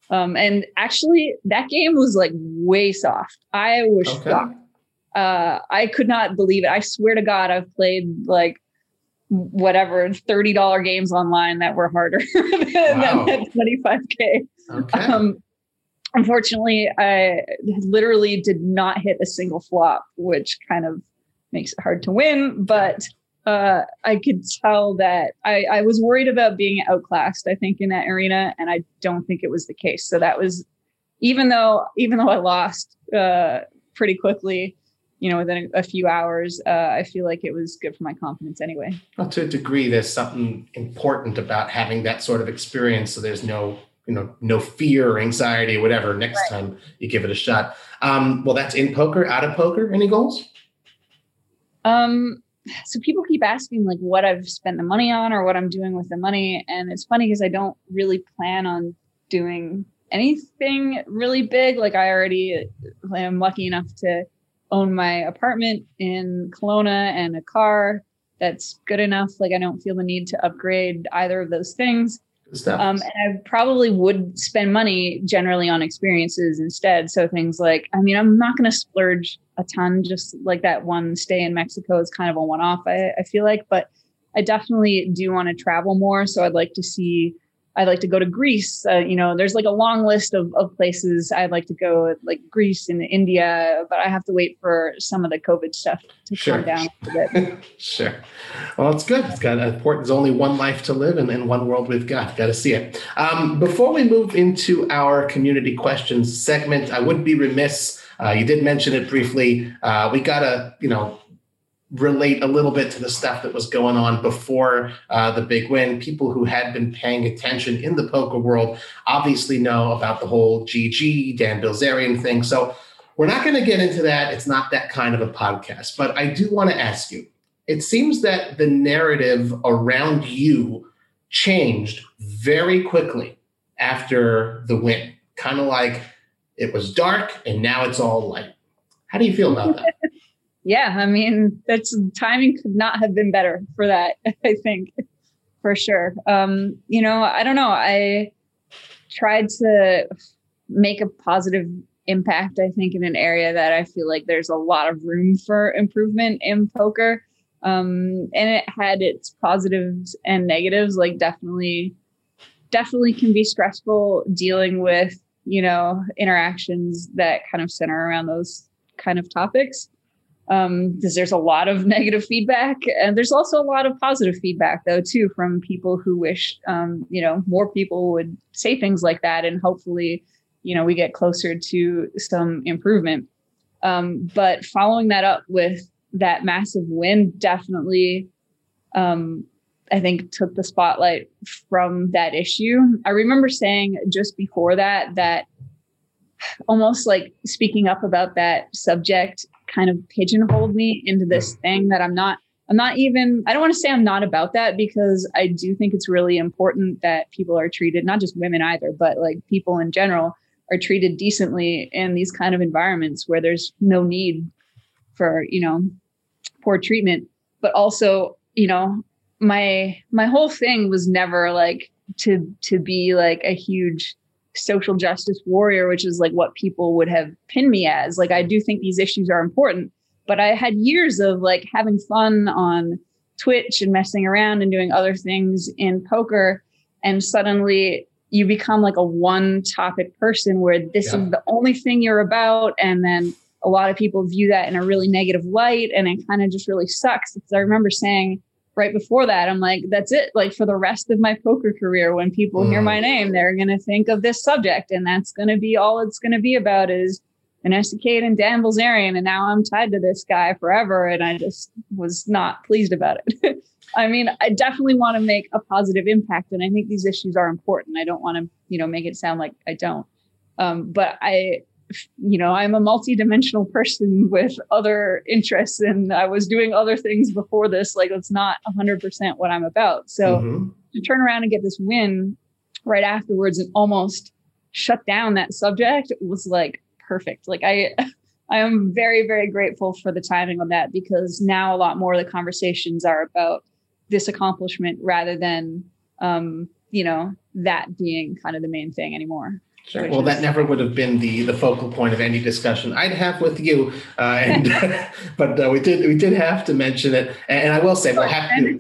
Um, and actually, that game was like way soft. I was okay. shocked. Uh, I could not believe it. I swear to God, I've played like whatever thirty dollar games online that were harder *laughs* than twenty five k. Um, unfortunately, I literally did not hit a single flop, which kind of makes it hard to win. But uh, I could tell that I, I was worried about being outclassed, I think, in that arena, and I don't think it was the case. So that was, even though even though I lost uh, pretty quickly, you know, within a, a few hours, uh, I feel like it was good for my confidence anyway. Well, to a degree, there's something important about having that sort of experience, so there's no you know no fear or anxiety or whatever next right. time you give it a shot. Um, well, that's in poker. Out of poker, any goals? Um, so people keep asking like what I've spent the money on or what I'm doing with the money. And it's funny because I don't really plan on doing anything really big. Like I already uh, am lucky enough to own my apartment in Kelowna and a car that's good enough. Like I don't feel the need to upgrade either of those things. Um, and I probably would spend money generally on experiences instead. So things like, I mean, I'm not going to splurge a ton, just like that one stay in Mexico is kind of a one off, I, I feel like. But I definitely do want to travel more. So I'd like to see I'd like to go to Greece. Uh, you know, there's like a long list of, of places I'd like to go, like Greece and India, but I have to wait for some of the COVID stuff to sure. calm down a bit. *laughs* sure. Well, it's good. It's got important. There's only one life to live and, and one world we've got. Got to see it. Um, before we move into our community questions segment, I would be remiss. Uh, you did mention it briefly. Uh, we got to, you know, relate a little bit to the stuff that was going on before uh, the big win. People who had been paying attention in the poker world obviously know about the whole GG, Dan Bilzerian thing. So we're not going to get into that. It's not that kind of a podcast. But I do want to ask you it seems that the narrative around you changed very quickly after the win. Kind of like it was dark and now it's all light. How do you feel about that? *laughs* yeah, I mean, that's timing could not have been better for that, *laughs* I think, for sure. Um, you know, I don't know. I tried to make a positive impact, I think, in an area that I feel like there's a lot of room for improvement in poker. Um, and it had its positives and negatives, like definitely, definitely can be stressful dealing with, you know, interactions that kind of center around those kind of topics um, because there's a lot of *laughs* negative feedback and there's also a lot of positive feedback though too from people who wish um, you know more people would say things like that and hopefully you know we get closer to some improvement um, but following that up with that massive win definitely um, I think took the spotlight from that issue. I remember saying just before that that *sighs* almost like speaking up about that subject kind of pigeonholed me into this thing that I'm not I'm not even I don't want to say I'm not about that because I do think it's really important that people are treated not just women either but like people in general are treated decently in these kind of environments where there's no need for, you know, poor treatment. But also, you know, my my whole thing was never like to to be like a huge social justice warrior which is like what people would have pinned me as like i do think these issues are important but i had years of like having fun on twitch and messing around and doing other things in poker and suddenly you become like a one topic person where this yeah. is the only thing you're about and then a lot of people view that in a really negative light and it kind of just really sucks because i remember saying right before that, I'm like, that's it. Like for the rest of my poker career, when people mm. hear my name, they're going to think of this subject. And that's going to be all it's going to be about is Vanessa Kade and Dan Bilzerian. And now I'm tied to this guy forever. And I just was not pleased about it. *laughs* I mean, I definitely want to make a positive impact. And I think these issues are important. I don't want to, you know, make it sound like I don't. Um, but I, you know, I'm a multi-dimensional person with other interests and I was doing other things before this. Like it's not hundred percent what I'm about. So mm-hmm. to turn around and get this win right afterwards and almost shut down that subject was like perfect. Like I, *laughs* I am very, very grateful for the timing on that because now a lot more of the conversations are about this accomplishment rather than, um, you know, that being kind of the main thing anymore. Sure. Well, that never would have been the the focal point of any discussion I'd have with you, uh, *laughs* and but uh, we did we did have to mention it, and, I will say we'll have to.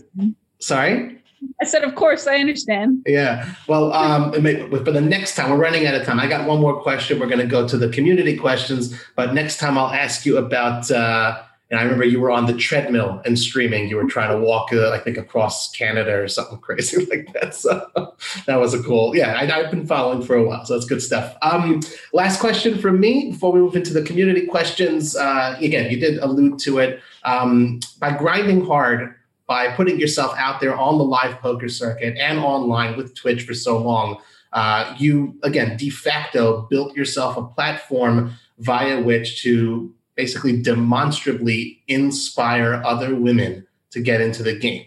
Sorry. I said, of course, I understand. Yeah. Well, um, but the next time we're running out of time. I got one more question. We're going to go to the community questions, but next time I'll ask you about uh, and I remember you were on the treadmill and streaming. You were trying to walk, uh, I think, across Canada or something *laughs* crazy like that. So *laughs* that was a cool. Yeah, I, have been following for a while, so that's good stuff. Um, last question from me before we move into the community questions. Uh, again, you did allude to it. Um, by grinding hard, by putting yourself out there on the live poker circuit and online with Twitch for so long, uh, you again de facto built yourself a platform via which to basically demonstrably inspire other women to get into the game.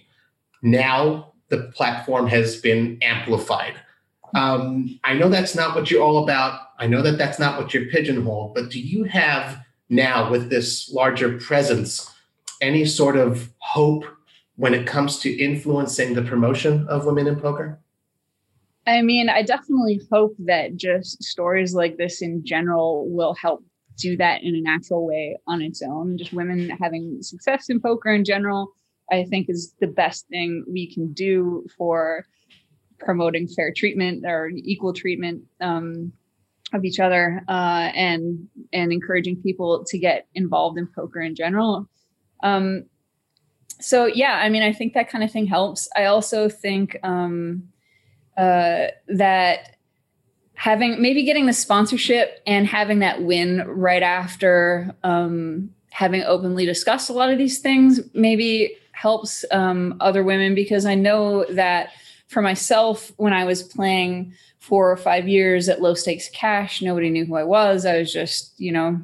Now the platform has been amplified. Um, I know that's not what you're all about. I know that that's not what you're pigeonholed, but do you have now, with this larger presence, any sort of hope when it comes to influencing the promotion of women in poker? I mean, I definitely hope that just stories like this in general will help do that in a natural way on its own. Just women having success in poker in general, I think is the best thing we can do for promoting fair treatment or equal treatment um, of each other uh, and and encouraging people to get involved in poker in general. Um, so yeah, I mean, I think that kind of thing helps. I also think um, uh, that having maybe getting the sponsorship and having that win right after um, having openly discussed a lot of these things maybe helps um, other women because I know that for myself, when I was playing four or five years at low stakes cash, nobody knew who I was. I was just, you know,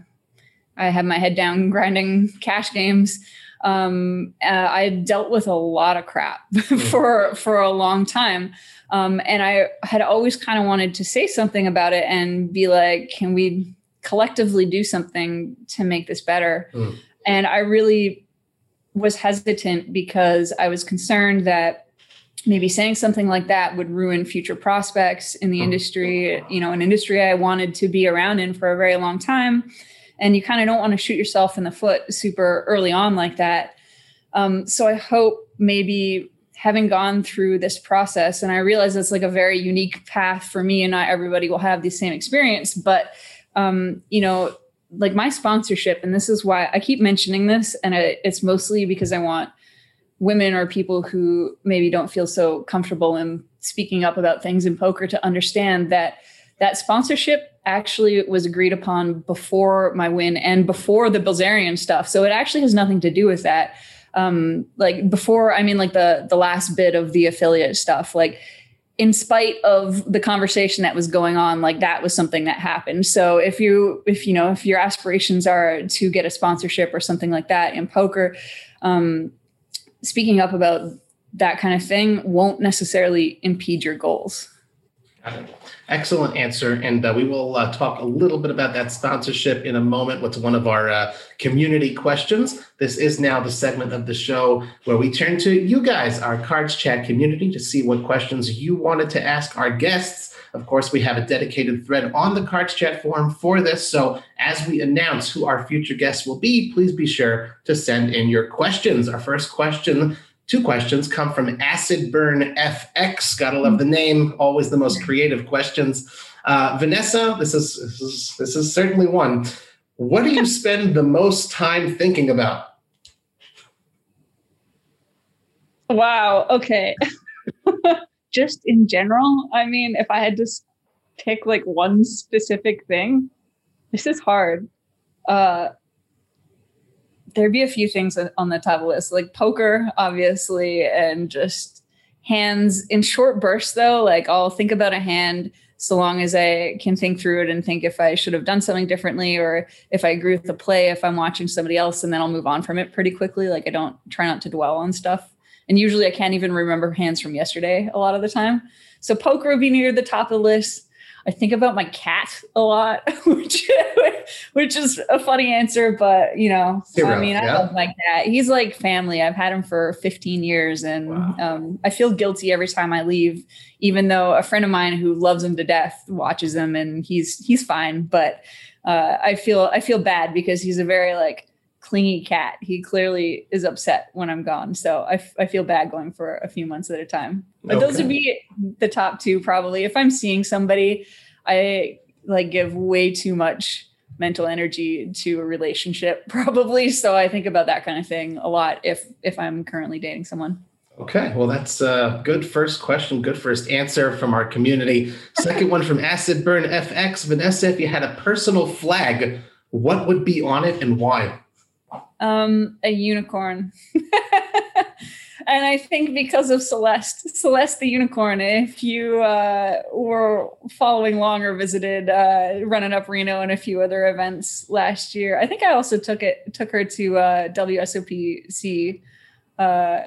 I had my head down *laughs* grinding cash games. Um, uh, I dealt with a lot of crap *laughs* for for a long time. Um, and I had always kind of wanted to say something about it and be like, can we collectively do something to make this better? Mm. And I really was hesitant because I was concerned that maybe saying something like that would ruin future prospects in the hmm. industry, you know, an industry I wanted to be around in for a very long time. And you kind of don't want to shoot yourself in the foot super early on like that. Um, so I hope maybe having gone through this process and i realize it's like a very unique path for me and not everybody will have the same experience but um, you know like my sponsorship and this is why i keep mentioning this and it's mostly because i want women or people who maybe don't feel so comfortable in speaking up about things in poker to understand that that sponsorship actually was agreed upon before my win and before the Bilzerian stuff. So it actually has nothing to do with that. Um, like before, I mean, like the the last bit of the affiliate stuff, like in spite of the conversation that was going on like that was something that happened. So if you if you know if your aspirations are to get a sponsorship or something like that in poker um, speaking up about that kind of thing won't necessarily impede your goals Excellent answer. And uh, we will uh, talk a little bit about that sponsorship in a moment. What's one of our uh, community questions? This is now the segment of the show where we turn to you guys, our Cards Chat community, to see what questions you wanted to ask our guests. Of course, we have a dedicated thread on the Cards Chat forum for this. So as we announce who our future guests will be, please be sure to send in your questions. Our first question Two questions come from Acid Burn FX. Gotta love the name. Always the most creative questions. Uh, Vanessa, this is, this is this is certainly one. What do you *laughs* spend the most time thinking about? Wow. Okay. *laughs* Just in general, I mean, if I had to pick like one specific thing, this is hard. Uh, there'd be a few things on the top of the list, like poker, obviously, and just hands in short bursts, though. Like I'll think about a hand so long as I can think through it and think if I should have done something differently or if I agree with the play, if I'm watching somebody else, and then I'll move on from it pretty quickly. Like I don't try not to dwell on stuff. And usually I can't even remember hands from yesterday a lot of the time. So poker would be near the top of the list. I think about my cat a lot, *laughs* which which is a funny answer, but you know, I mean, I yeah. love my cat. He's like family. I've had him for 15 years, and wow. um, I feel guilty every time I leave, even though a friend of mine who loves him to death watches him, and he's he's fine. But uh, I feel I feel bad because he's a very like clingy cat. He clearly is upset when I'm gone. So I, f- I feel bad going for a few months at a time. But okay. those would be the top two probably. If I'm seeing somebody, I like give way too much mental energy to a relationship *laughs* probably. So I think about that kind of thing a lot if if I'm currently dating someone. Okay, well, that's a good first question, good first answer from our community. Second one from Acid Burn FX. Vanessa, if you had a personal flag, what would be on it and why? Um, a unicorn. *laughs* and I think because of Celeste, Celeste the unicorn. If you uh, were following along or visited uh, Run It Up Reno and a few other events last year, I think I also took it took her to uh, WSOPC uh,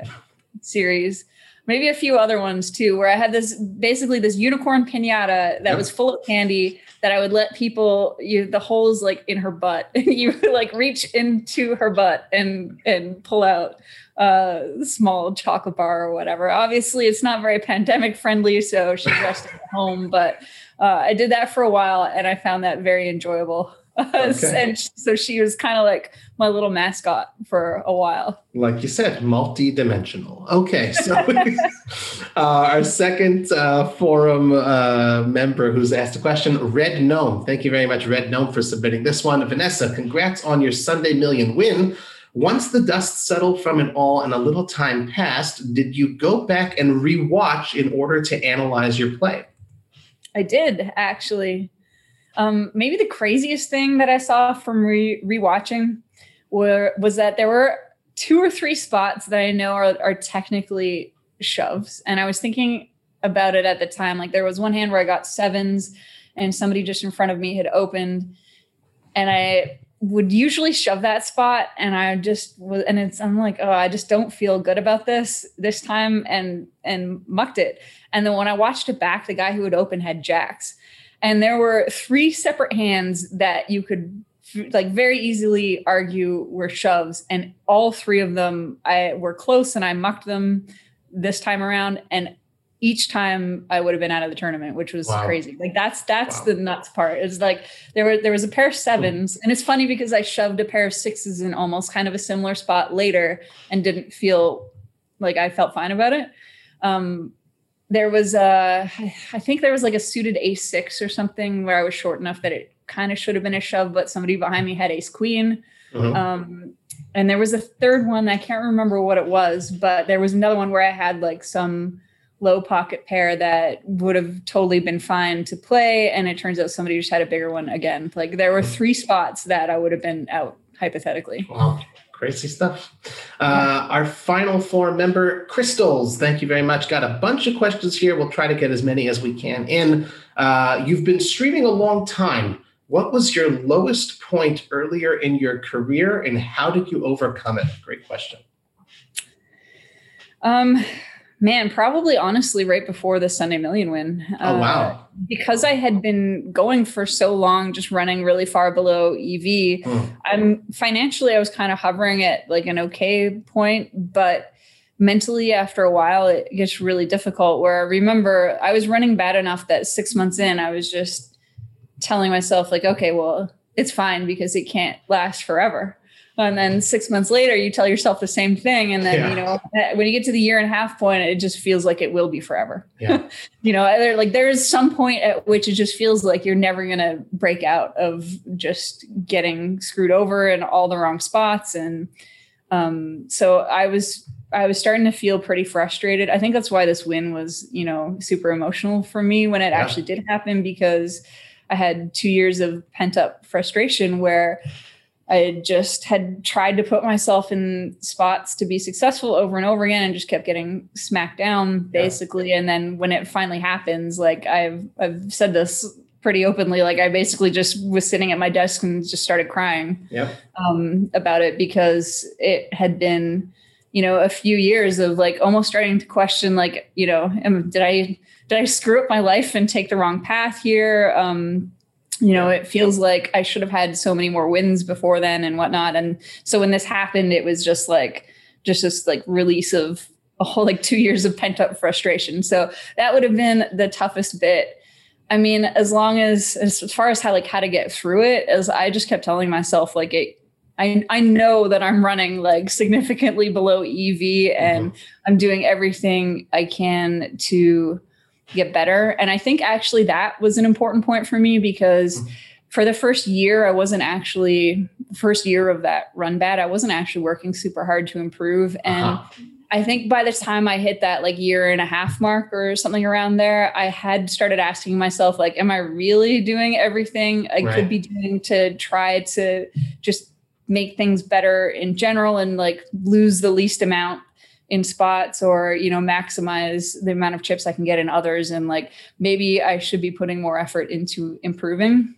series maybe a few other ones too, where I had this basically this unicorn pinata that yep. was full of candy that I would let people you the holes like in her butt and *laughs* you like reach into her butt and and pull out a small chocolate bar or whatever. Obviously, it's not very pandemic friendly, so she's *laughs* resting at home. But uh, I did that for a while, and I found that very enjoyable. Okay. and so she was kind of like my little mascot for a while. Like you said, multi-dimensional. Okay, so *laughs* uh, our second uh, forum uh, member who's asked a question, Red Gnome. Thank you very much, Red Gnome, for submitting this one. Vanessa, congrats on your Sunday Million win. Once the dust settled from it all and a little time passed, did you go back and rewatch in order to analyze your play? I did actually. Um, maybe the craziest thing that I saw from re- rewatching were, was that there were two or three spots that I know are, are technically shoves. And I was thinking about it at the time. Like there was one hand where I got sevens and somebody just in front of me had opened. And I would usually shove that spot and I just was and it's I'm like, oh, I just don't feel good about this this time and and mucked it. And then when I watched it back, the guy who had open had jacks. And there were three separate hands that you could like very easily argue were shoves and all three of them I were close and I mucked them this time around and each time I would have been out of the tournament, which was wow. crazy. Like that's that's wow. the nuts part. It's like there were there was a pair of sevens, and it's funny because I shoved a pair of sixes in almost kind of a similar spot later and didn't feel like I felt fine about it. Um, there was a, I think there was like a suited ace six or something where I was short enough that it kind of should have been a shove, but somebody behind me had ace queen. Uh-huh. Um, and there was a third one I can't remember what it was, but there was another one where I had like some low pocket pair that would have totally been fine to play. And it turns out somebody just had a bigger one again. Like there were three spots that I would have been out hypothetically. Wow. Crazy stuff. Uh, our final four member, Crystals. Thank you very much. Got a bunch of questions here. We'll try to get as many as we can in. Uh, you've been streaming a long time. What was your lowest point earlier in your career and how did you overcome it? Great question. Um, Man, probably honestly right before the Sunday Million win. Oh, uh, wow. Because I had been going for so long, just running really far below EV, mm. I'm financially, I was kind of hovering at like an okay point, but mentally after a while, it gets really difficult. Where I remember I was running bad enough that six months in, I was just telling myself, like, okay, well, it's fine because it can't last forever and then six months later you tell yourself the same thing and then yeah. you know when you get to the year and a half point it just feels like it will be forever yeah. *laughs* you know like there's some point at which it just feels like you're never going to break out of just getting screwed over in all the wrong spots and um, so i was i was starting to feel pretty frustrated i think that's why this win was you know super emotional for me when it yeah. actually did happen because i had two years of pent up frustration where I just had tried to put myself in spots to be successful over and over again and just kept getting smacked down basically. Yeah. And then when it finally happens, like I've I've said this pretty openly, like I basically just was sitting at my desk and just started crying yep. um, about it because it had been, you know, a few years of like almost starting to question, like, you know, am, did I did I screw up my life and take the wrong path here? Um, you know, it feels like I should have had so many more wins before then and whatnot. And so when this happened, it was just like, just this like release of *laughs* a whole like two years of pent up frustration. So that would have been the toughest bit. I mean, as long as as far as how like how to get through it, as I just kept telling myself, like it I, I know that I'm running like significantly below EV and mm-hmm. I'm doing everything I can to get better. And I think actually that was an important point for me because mm-hmm. for the first year, I wasn't actually, first year of that run bad, I wasn't actually working super hard to improve. And uh-huh. I think by the time I hit that like year and a half mark or something around there, I had started asking myself, like, am I really doing everything I right. could be doing to try to just make things better in general and like lose the least amount in spots or you know maximize the amount of chips i can get in others. And like maybe i should be putting more effort into improving.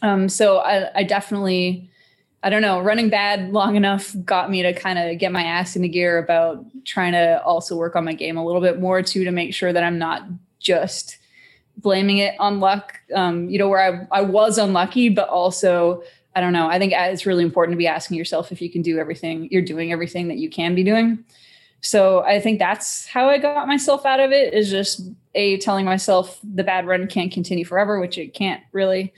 Um, so I, I definitely i don't know running bad long enough got me to kind of get my ass into gear about trying to also work on my game a little bit more too to make sure that i'm not just blaming it on luck. Um, you know where I, I was unlucky but also i don't know i think it's really important to be asking yourself if you can do everything you're doing everything that you can be doing so I think that's how I got myself out of it is just a telling myself the bad run can't continue forever, which it can't really.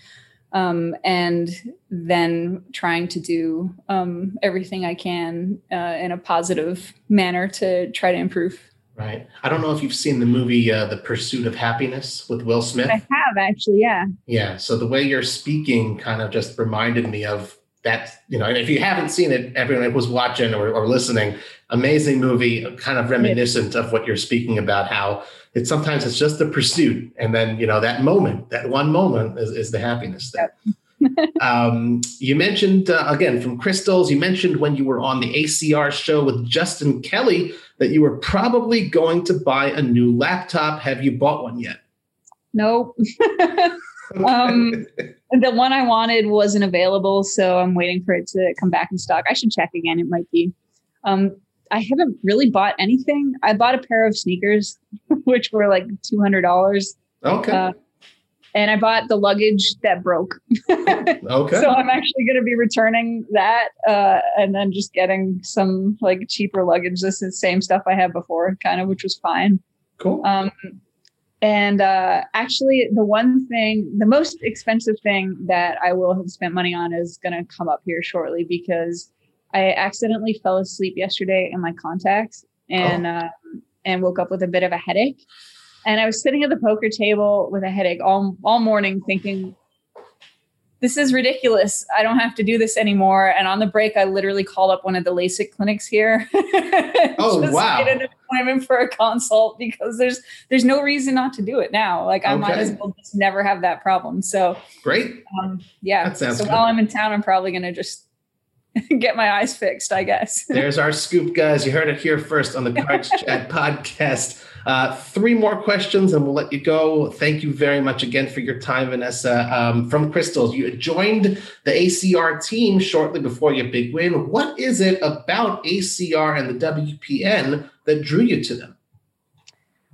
Um, and then trying to do um, everything I can uh, in a positive manner to try to improve. Right. I don't know if you've seen the movie uh, The Pursuit of Happiness with Will Smith. I have actually, yeah. Yeah. So the way you're speaking kind of just reminded me of that. You know, and if you haven't seen it, everyone who's watching or, or listening, amazing movie, kind of reminiscent of what you're speaking about. How it's sometimes it's just the pursuit, and then you know that moment, that one moment, is, is the happiness there. Yep. *laughs* um, you mentioned uh, again from Crystals. You mentioned when you were on the ACR show with Justin Kelly that you were probably going to buy a new laptop. Have you bought one yet? Nope. *laughs* um, *laughs* the one I wanted wasn't available, so I'm waiting for it to come back in stock. I should check again. It might be. Um, I haven't really bought anything. I bought a pair of sneakers, *laughs* which were like two hundred dollars. Okay. Uh, and I bought the luggage that broke. *laughs* okay. So I'm actually going to be returning that, uh, and then just getting some like cheaper luggage. This is the same stuff I had before, kind of, which was fine. Cool. Um, and uh, actually, the one thing, the most expensive thing that I will have spent money on is going to come up here shortly because I accidentally fell asleep yesterday in my contacts and oh. uh, and woke up with a bit of a headache. And I was sitting at the poker table with a headache all all morning, thinking, "This is ridiculous. I don't have to do this anymore." And on the break, I literally called up one of the LASIK clinics here. *laughs* oh wow! Made an appointment for a consult because there's there's no reason not to do it now. Like I okay. might as well just never have that problem. So great. Um, yeah. so good. while I'm in town, I'm probably gonna just *laughs* get my eyes fixed, I guess. *laughs* There's our scoop, guys. You heard it here first on the *laughs* Cards Chat podcast. Uh, three more questions and we'll let you go. Thank you very much again for your time, Vanessa. Um, from Crystals, you joined the ACR team shortly before your big win. What is it about ACR and the WPN that drew you to them?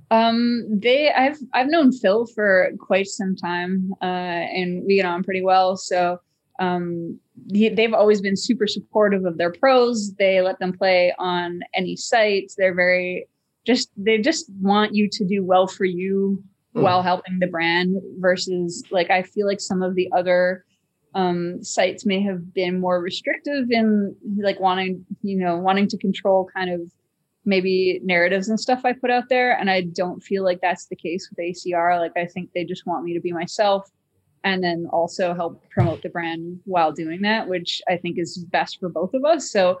Um, they, I've, I've known Phil for quite some time, uh, and we get on pretty well. So, um, he, they've always been super supportive of their pros. They let them play on any sites. They're very just they just want you to do well for you mm. while helping the brand versus like I feel like some of the other um, sites may have been more restrictive in like wanting you know wanting to control kind of maybe narratives and stuff I put out there and I don't feel like that's the case with ACR like I think they just want me to be myself and then also help promote the brand while doing that which I think is best for both of us so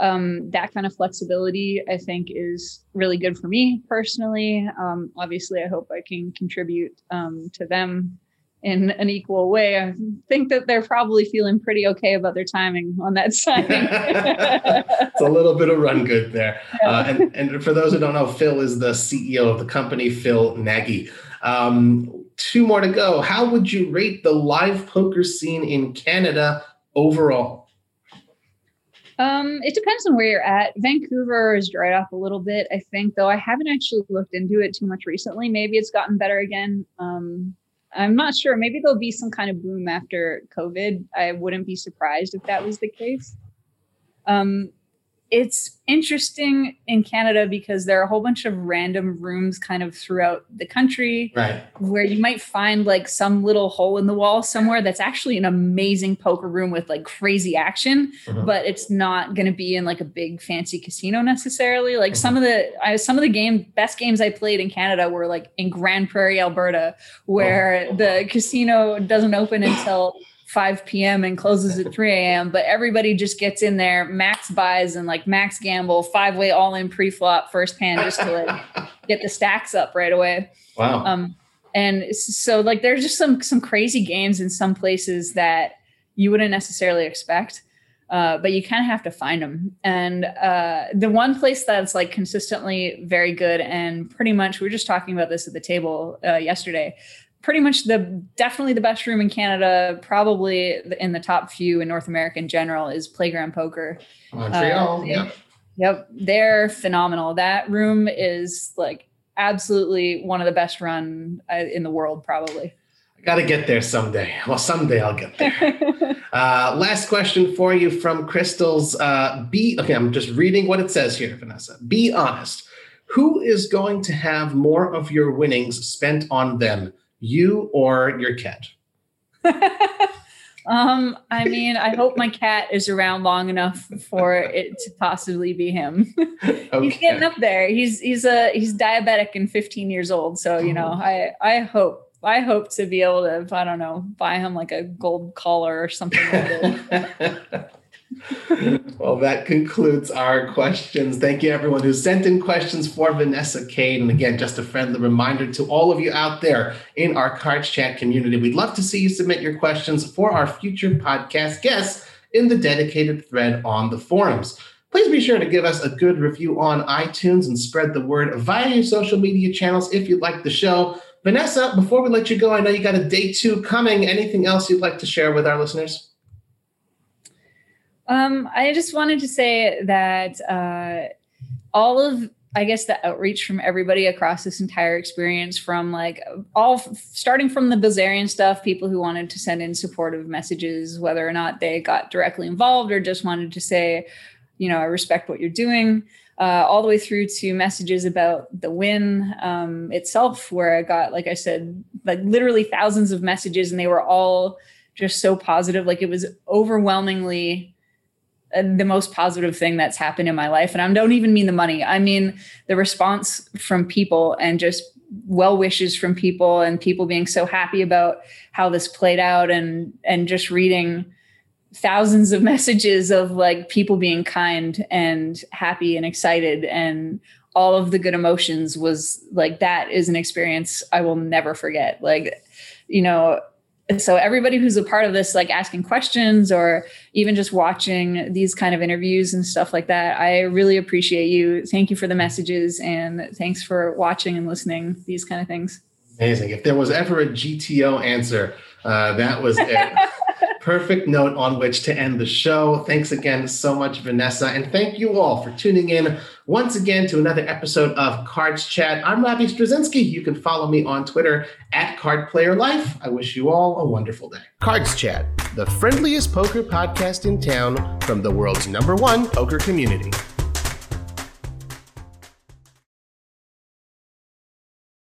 um, that kind of flexibility, I think, is really good for me personally. Um, obviously, I hope I can contribute um, to them in an equal way. I think that they're probably feeling pretty okay about their timing on that *laughs* signing. it's a little bit of run good there. Yeah. Uh, and, and for those who don't know, Phil is the CEO of the company, Phil Nagy. Um, two more to go. How would you rate the live poker scene in Canada overall? Um, it depends on where you're at. Vancouver is dried up a little bit, I think, though I haven't actually looked into it too much recently. Maybe it's gotten better again. Um, I'm not sure. Maybe there'll be some kind of boom after COVID. I wouldn't be surprised if that was the case. Um, it's interesting in Canada because there are a whole bunch of random rooms kind of throughout the country right. where you might find like some little hole in the wall somewhere that's actually an amazing poker room with like crazy action, mm-hmm. but it's not going to be in like a big fancy casino necessarily. Like mm-hmm. some of the I, some of the game best games I played in Canada were like in Grande Prairie, Alberta, where oh. the casino doesn't open until 5 p.m. and closes at 3 a.m. But everybody just gets in there, max buys and like max gamble, five way all in pre flop first hand just to like *laughs* get the stacks up right away. Wow. Um, and so like there's just some some crazy games in some places that you wouldn't necessarily expect. Uh, but you kind of have to find them. And uh, the one place that's like consistently very good, and pretty much we were just talking about this at the table uh, yesterday pretty much the definitely the best room in Canada, probably in the top few in North America in general, is Playground Poker. Montreal, uh, yeah. Yep, they're phenomenal. That room is like absolutely one of the best run uh, in the world, probably. I got to get there someday. Well, someday I'll get there. *laughs* uh, last question for you from Crystals. Uh, be okay. I'm just reading what it says here, Vanessa. Be honest. Who is going to have more of your winnings spent on them? You or your cat? *laughs* um, I mean, I hope my cat is around long enough for it to possibly be him. *laughs* Okay. he's getting up there. He's he's a he's diabetic and 15 years old. So, you know, oh. I I hope I hope to be able to, I don't know, buy him like a gold collar or something like *laughs* well, that concludes our questions. Thank you, everyone who sent in questions for Vanessa Kade. And again, just a friendly reminder to all of you out there in our Cards Chat community. We'd love to see you submit your questions for our future podcast guests in the dedicated thread on the forums. Please be sure to give us a good review on iTunes and spread the word via your social media channels if you like the show. Vanessa, before we let you go, I know you got a day two coming. Anything else you'd like to share with our listeners? Um, I just wanted to say that uh, all of I guess the outreach from everybody across this entire experience, from like all starting from the Bilzerian stuff, people who wanted to send in supportive messages, whether or not they got directly involved or just wanted to say, you know, I respect what you're doing, uh, all the way through to messages about the win um, itself, where I got, like I said, like literally thousands of messages, and they were all just so positive. Like it was overwhelmingly Uh, the most positive thing that's happened in my life. And I don't even mean the money. I mean the response from people and just well wishes from people and people being so happy about how this played out and and just reading thousands of *laughs* messages of like people being kind and happy and excited and all of the good emotions was like that is an experience I will never forget. Like, you know, so everybody who's a part of this like asking questions or even just watching these kind of interviews and stuff like that i really appreciate you. Thank you for the messages and thanks for watching and listening these kind of things. Amazing. If there was ever a gto answer uh, that was it *laughs* perfect note on which to end the show. Thanks again so much, Vanessa. And thank you all for tuning in once again to another episode of Cards Chat. I'm Robbie Strazynski. You can follow me on Twitter at CardPlayerLife. I wish you all a wonderful day. Cards Chat, the friendliest poker podcast in town from the world's number one poker community.